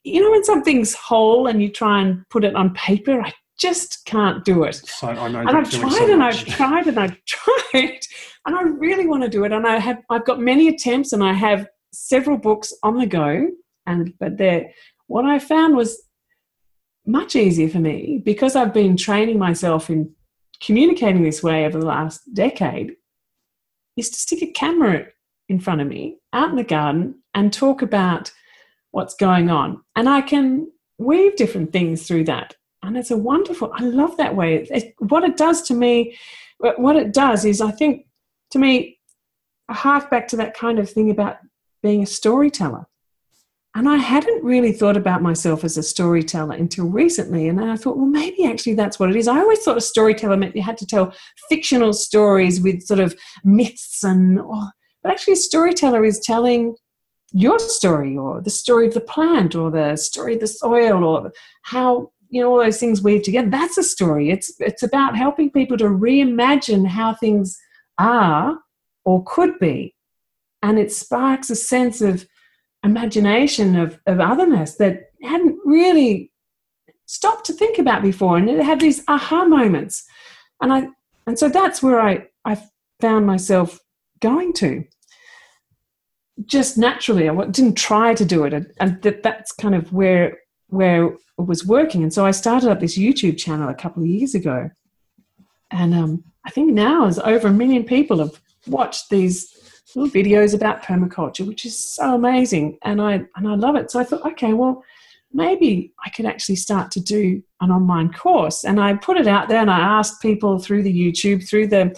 you know when something's whole and you try and put it on paper, I just can't do it. So and I've tried so and. I've tried and I've tried and I really want to do it. And I have I've got many attempts and I have several books on the go. And but they what I found was much easier for me because I've been training myself in communicating this way over the last decade is to stick a camera in front of me out in the garden and talk about what's going on. And I can weave different things through that. And it's a wonderful, I love that way. It, it- what it does to me, what it does is, I think, to me, I hark back to that kind of thing about being a storyteller. And I hadn't really thought about myself as a storyteller until recently. And then I thought, well, maybe actually that's what it is. I always thought a storyteller meant you had to tell fictional stories with sort of myths and, oh, but actually, a storyteller is telling your story or the story of the plant or the story of the soil or how you know all those things weave together. That's a story. It's it's about helping people to reimagine how things are or could be. And it sparks a sense of imagination of, of otherness that hadn't really stopped to think about before. And it had these aha moments. And i and so that's where i i found myself going to. Just naturally. I didn't try to do it, and- that that's kind of where where it was working. And so I started up this YouTube channel a couple of years ago, and um, I think now is over a million people have watched these little videos about permaculture, which is so amazing, and I and I love it. So I thought, okay, well, maybe I could actually start to do an online course, and I put it out there, and I asked people through the YouTube, through the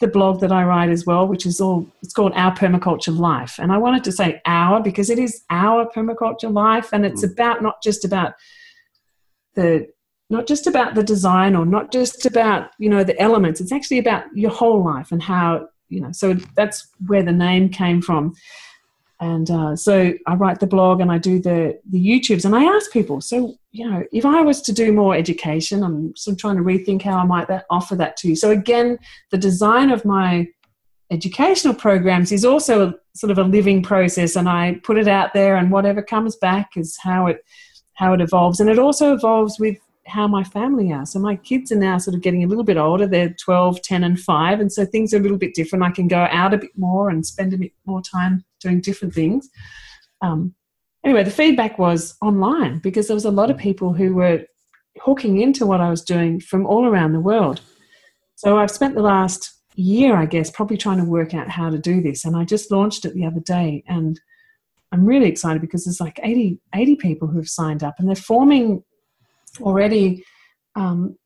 the blog that I write as well, which is all it's called Our Permaculture Life. And I wanted to say our because it is our permaculture life and it's hmm. about not just about the not just about the design or not just about, you know, the elements. It's actually about your whole life and how, you know, so that's where the name came from. And uh, so I write the blog and I do the the YouTubes and I ask people, so you know, if I was to do more education, I'm sort of trying to rethink how I might that, offer that to you. So again, the design of my educational programs is also a, sort of a living process, and I put it out there, and whatever comes back is how it how it evolves, and it also evolves with how my family are. So my kids are now sort of getting a little bit older. They're 12, 10, and 5. And so things are a little bit different. I can go out a bit more and spend a bit more time doing different things. Um, anyway, the feedback was online because there was a lot of people who were hooking into what I was doing from all around the world. So I've spent the last year, I guess, probably trying to work out how to do this. And I just launched it the other day. And I'm really excited because there's like 80, 80 people who have signed up and they're forming already um,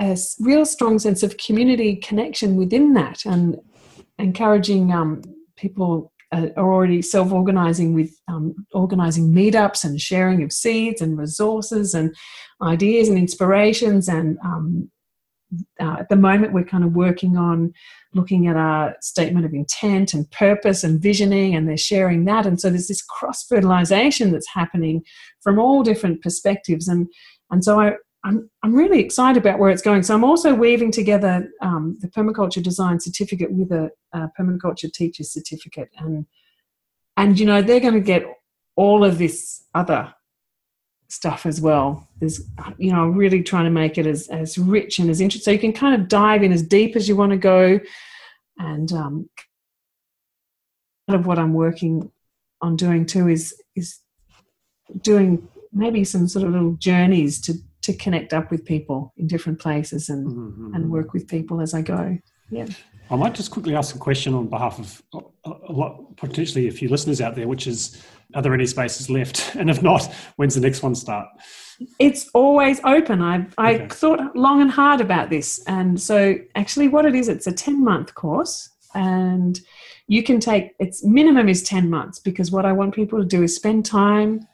a real strong sense of community connection within that and encouraging um, people uh, are already self-organizing with um, organizing meetups and sharing of seeds and resources and ideas and inspirations and um, uh, at the moment we're kind of working on looking at our statement of intent and purpose and visioning and they're sharing that and so there's this cross fertilization that's happening from all different perspectives and and so I, I'm, I'm really excited about where it's going. So I'm also weaving together um, the permaculture design certificate with a, a permaculture teacher certificate, and and you know they're going to get all of this other stuff as well. There's you know I'm really trying to make it as as rich and as interesting, so you can kind of dive in as deep as you want to go, and um, part of what I'm working on doing too is is doing maybe some sort of little journeys to to connect up with people in different places and Mhm. and work with people as I go. Yeah. I might just quickly ask a question on behalf of a, a lot, potentially a few listeners out there, which is, are there any spaces left? And if not, when's the next one start? It's always open. I I Okay. thought long and hard about this, and so actually, what it is, it's a ten month course, and you can take its minimum is ten months because what I want people to do is spend time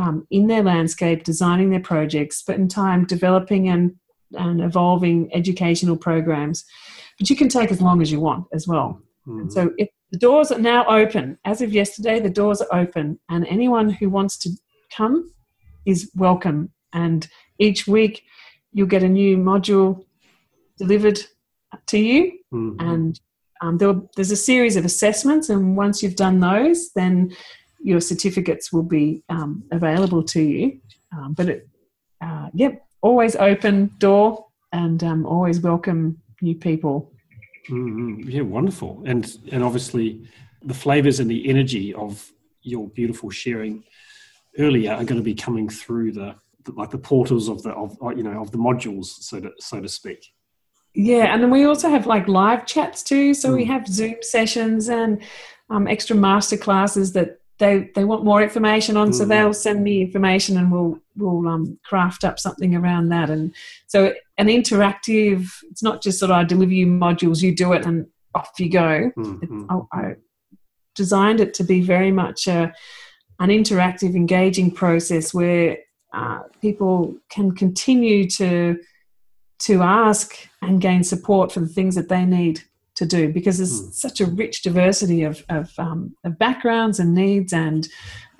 um, in their landscape, designing their projects, but in time developing and and evolving educational programs. But you can take as long as you want as well. Mhm. So if the doors are now open. As of yesterday, the doors are open, and anyone who wants to come is welcome. And each week, you'll get a new module delivered to you, Mhm. and um, there, there's a series of assessments. And once you've done those, then your certificates will be um, available to you. Um, but it, uh, yep, always open door and um, always welcome new people. Mm-hmm. Yeah, wonderful. And and obviously, the flavors and the energy of your beautiful sharing earlier are going to be coming through the, the like the portals of the of you know of the modules, so to so to speak. Yeah, and then we also have like live chats too. So mm. we have Zoom sessions and um, extra master classes that they they want more information on. Mm. So they'll send me information and we'll we'll um, craft up something around that. And so an interactive. It's not just sort of I deliver you modules, you do it, and off you go. Mm. I, I designed it to be very much a an interactive, engaging process where uh, people can continue to to ask and gain support for the things that they need to do because there's mm. such a rich diversity of, of, um, of, backgrounds and needs and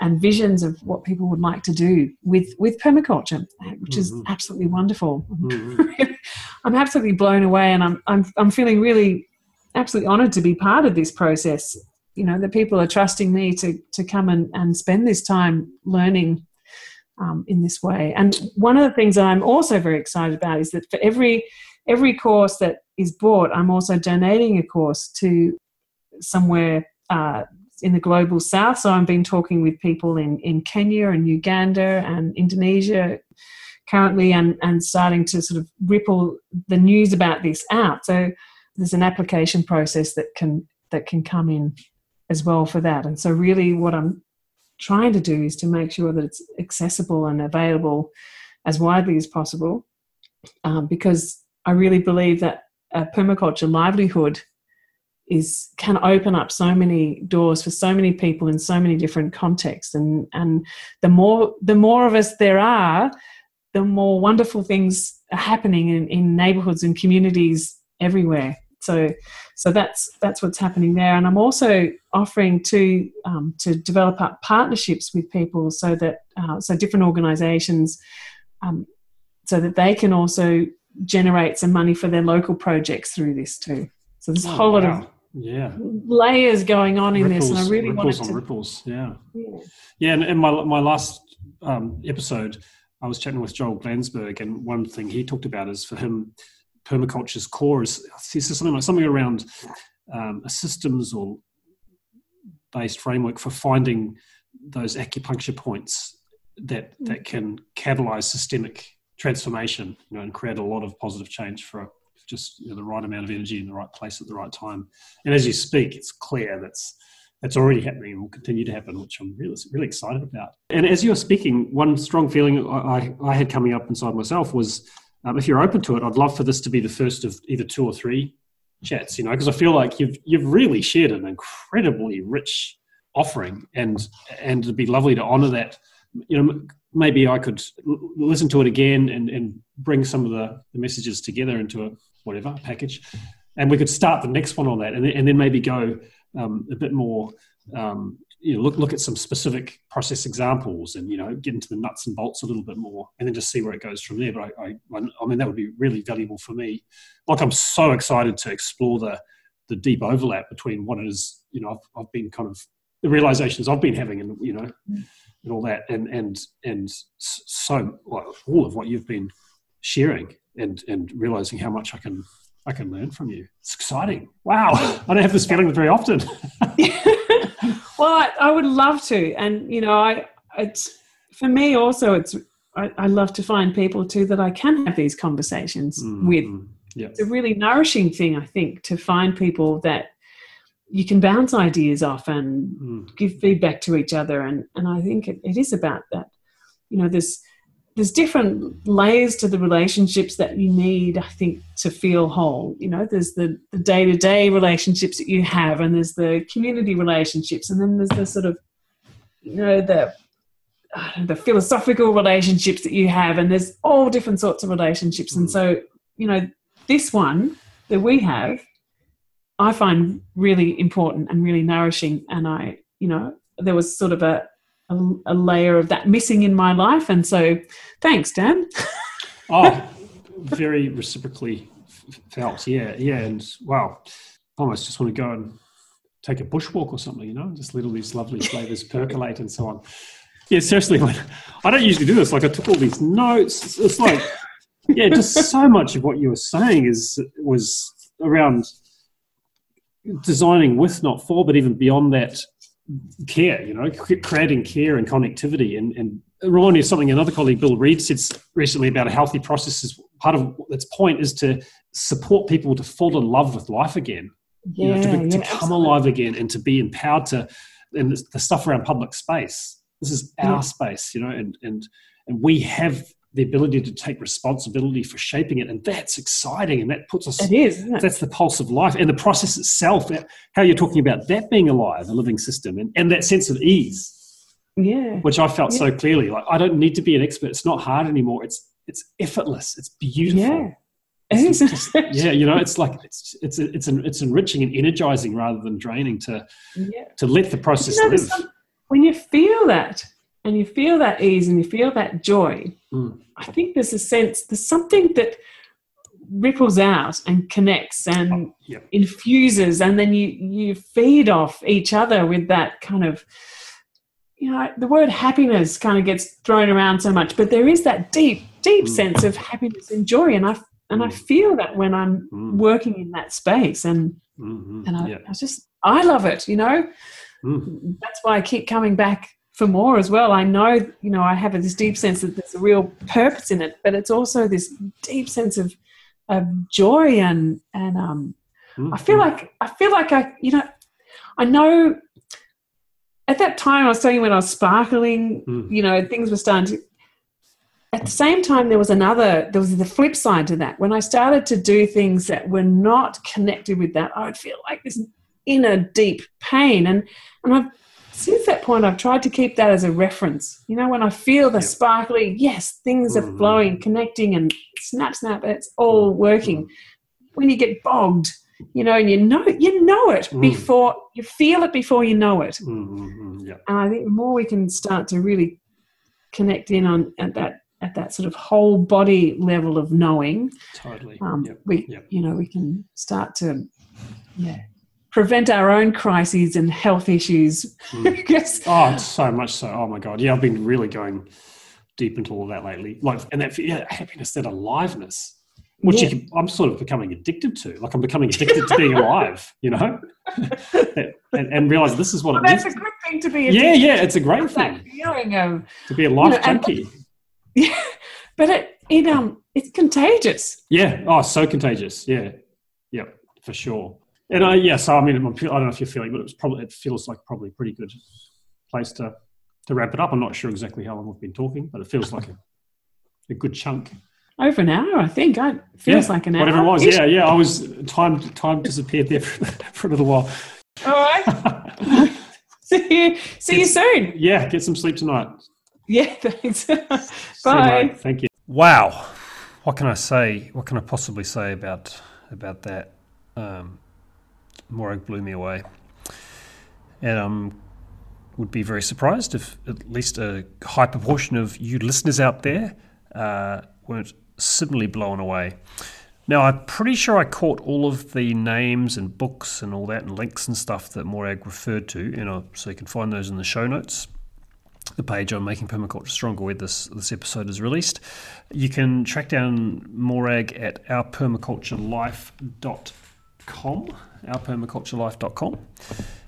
and visions of what people would like to do with with permaculture, which mm-hmm. is absolutely wonderful. Mm-hmm. I'm absolutely blown away, and I'm I'm I'm feeling really absolutely honoured to be part of this process. You know that people are trusting me to to come and, and spend this time learning um, in this way. And one of the things that I'm also very excited about is that for every every course that is bought, I'm also donating a course to somewhere uh, in the global south. So I've been talking with people in, in Kenya and Uganda and Indonesia currently and, and starting to sort of ripple the news about this out. So there's an application process that can that can come in as well for that. And so really what I'm trying to do is to make sure that it's accessible and available as widely as possible um, because I really believe that a permaculture livelihood is can open up so many doors for so many people in so many different contexts. And and the more the more of us there are the more wonderful things are happening in, in neighborhoods and communities everywhere. So so that's that's what's happening there. And i'm also offering to um, to develop up partnerships with people so that uh, so different organizations um, so that they can also generate some money for their local projects through this too. So there's a oh, whole wow. lot of yeah. layers going on in this and i really ripples wanted to, ripples. Yeah. Yeah, yeah and in my, my last um, episode i was chatting with joel glanzberg and one thing he talked about is for him permaculture's core is, is something like something around um, a systems or based framework for finding those acupuncture points that mm. that can catalyze systemic transformation you know, and create a lot of positive change for just you know, the right amount of energy in the right place at the right time. And as you speak, it's clear that's that's already happening and will continue to happen, which I'm really really excited about. And as you're speaking, one strong feeling I, I had coming up inside myself was, um, if you're open to it, I'd love for this to be the first of either two or three chats. You know, because I feel like you've you've really shared an incredibly rich offering, and and it'd be lovely to honour that. You know, maybe I could listen to it again and, and bring some of the, the messages together into a whatever package, and we could start the next one on that, and then, and then maybe go um, a bit more. Um, you know, look look at some specific process examples, and you know, get into the nuts and bolts a little bit more, and then just see where it goes from there. But I, I, I mean, that would be really valuable for me. Like, I'm so excited to explore the the deep overlap between what it is. You know, I've, I've been kind of the realizations I've been having, and you know, and all that, and and and so well, all of what you've been sharing, and and realizing how much I can I can learn from you. It's exciting. Wow, I don't have this feeling very often. well, I, I, would love to, and you know, I it's for me also. It's I, I, love to find people too that I can have these conversations mm-hmm. with. Yeah. It's a really nourishing thing, I think, to find people that you can bounce ideas off and mm. give feedback to each other. And and i think it, it is about that. You know there's there's different layers to the relationships that you need i think to feel whole. You know there's the, the day-to-day relationships that you have and there's the community relationships. And then there's the sort of you know the the philosophical relationships that you have. And there's all different sorts of relationships. And so you know this one that we have I find really important and really nourishing. And I, you know, there was sort of a, a, a layer of that missing in my life. And so thanks, Dan. oh, very reciprocally felt. Yeah. Yeah. And wow, almost just want to go and take a bushwalk or something, you know, just let all these lovely flavors percolate and so on. Yeah, seriously, I don't usually do this. Like I took all these notes. It's, it's like, yeah, just so much of what you were saying is was around designing with, not for, but even beyond that, care. You know, creating care and connectivity, and, and remind me of something another colleague, Bill Reed, said recently about a healthy process. Is part of its point is to support people to fall in love with life again yeah, you know, to, be, to come alive again and to be empowered to and the, the stuff around public space this is our yeah. space you know and and and we have the ability to take responsibility for shaping it and that's exciting and that puts us it is it? that's the pulse of life and the process itself how you're talking about that being alive a living system and, and that sense of ease yeah which i felt yeah. so clearly like i don't need to be an expert it's not hard anymore it's it's effortless it's beautiful yeah just, yeah, you know, it's like it's it's it's it's enriching and energizing rather than draining to yeah. to let the process you know, live. When you feel that and you feel that ease and you feel that joy, mm. I think there's a sense there's something that ripples out and connects and yeah. infuses, and then you you feed off each other with that kind of you know the word happiness kind of gets thrown around so much, but there is that deep deep mm. sense of happiness and joy, and I and I mm. feel that when I'm mm. working in that space, and mm-hmm. and I, yeah. I, just I love it. You know, mm. that's why I keep coming back for more as well. I know, you know, I have this deep sense that there's a real purpose in it, but it's also this deep sense of of joy and and um. Mm-hmm. I feel like I feel like I you know I know at that time I was telling you when I was sparkling, mm. you know, things were starting to at the same time there was another there was the flip side to that when i started to do things that were not connected with that i would feel like this inner deep pain and and i've since that point i've tried to keep that as a reference you know when i feel the sparkly yes things are mm-hmm. flowing connecting and snap snap it's all mm-hmm. working when you get bogged you know and you know you know it mm. before you feel it before you know it mm-hmm. yeah. and i think the more we can start to really connect in on at that at that sort of whole body level of knowing, totally, um, yep. we yep. you know we can start to yeah prevent our own crises and health issues. Mm. oh, so much so. Oh my god, yeah, I've been really going deep into all of that lately. Like, and that yeah, happiness, that aliveness. Which yeah. can, I'm sort of becoming addicted to. Like I'm becoming addicted to being alive, you know, and, and, realize this is what well, it that's a good thing to be. Yeah, yeah, it's a great thing. feeling of to be a life you know, junkie. Yeah, but it it um it's contagious. Yeah. Oh, so contagious. Yeah. Yep. for sure. And I yeah, so I mean, I don't know if you're feeling, but it was probably it feels like probably a pretty good place to to wrap it up. I'm not sure exactly how long we've been talking, but it feels like a, a good chunk. Over an hour, I think. It feels yeah, like an hour. Whatever it was. Yeah, yeah. I was time time disappeared there for, for a little while. All right. see you. See get, you soon. Yeah. Get some sleep tonight. Yeah, thanks. Bye. Thank you. Wow. What can I say? What can I possibly say about about that? Um, Morag blew me away. And I um, would be very surprised if at least a high proportion of you listeners out there uh, weren't similarly blown away. Now, I'm pretty sure I caught all of the names and books and all that and links and stuff that Morag referred to, you know, so you can find those in the show notes the page on making permaculture stronger where this this episode is released. You can track down Morag at ourpermaculturelife.com, ourpermaculturelife.com,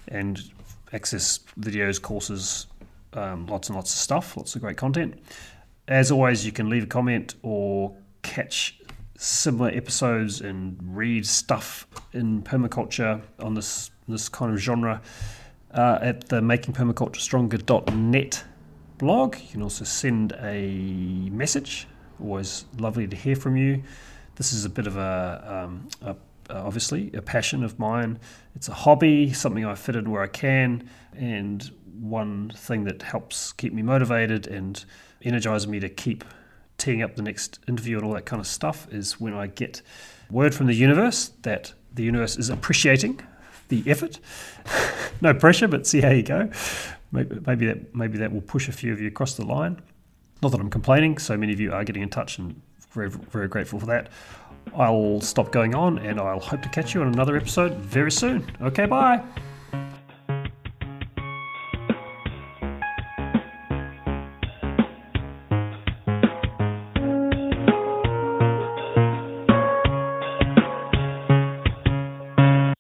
and access videos, courses, um, lots and lots of stuff, lots of great content. As always, you can leave a comment or catch similar episodes and read stuff in permaculture on this this kind of genre uh, at the makingpermaculturestronger.net blog. You can also send a message. Always lovely to hear from you. This is a bit of a, um, a Uh, obviously a passion of mine. It's a hobby, something I fit in where I can, and one thing that helps keep me motivated and energize me to keep teeing up the next interview and all that kind of stuff is when I get word from the universe that the universe is appreciating the effort. no pressure, but see how you go maybe, maybe that maybe that will push a few of you across the line. Not that I'm complaining. So many of you are getting in touch, and very very grateful for that. I'll stop going on, and I'll hope to catch you on another episode very soon. Okay, bye.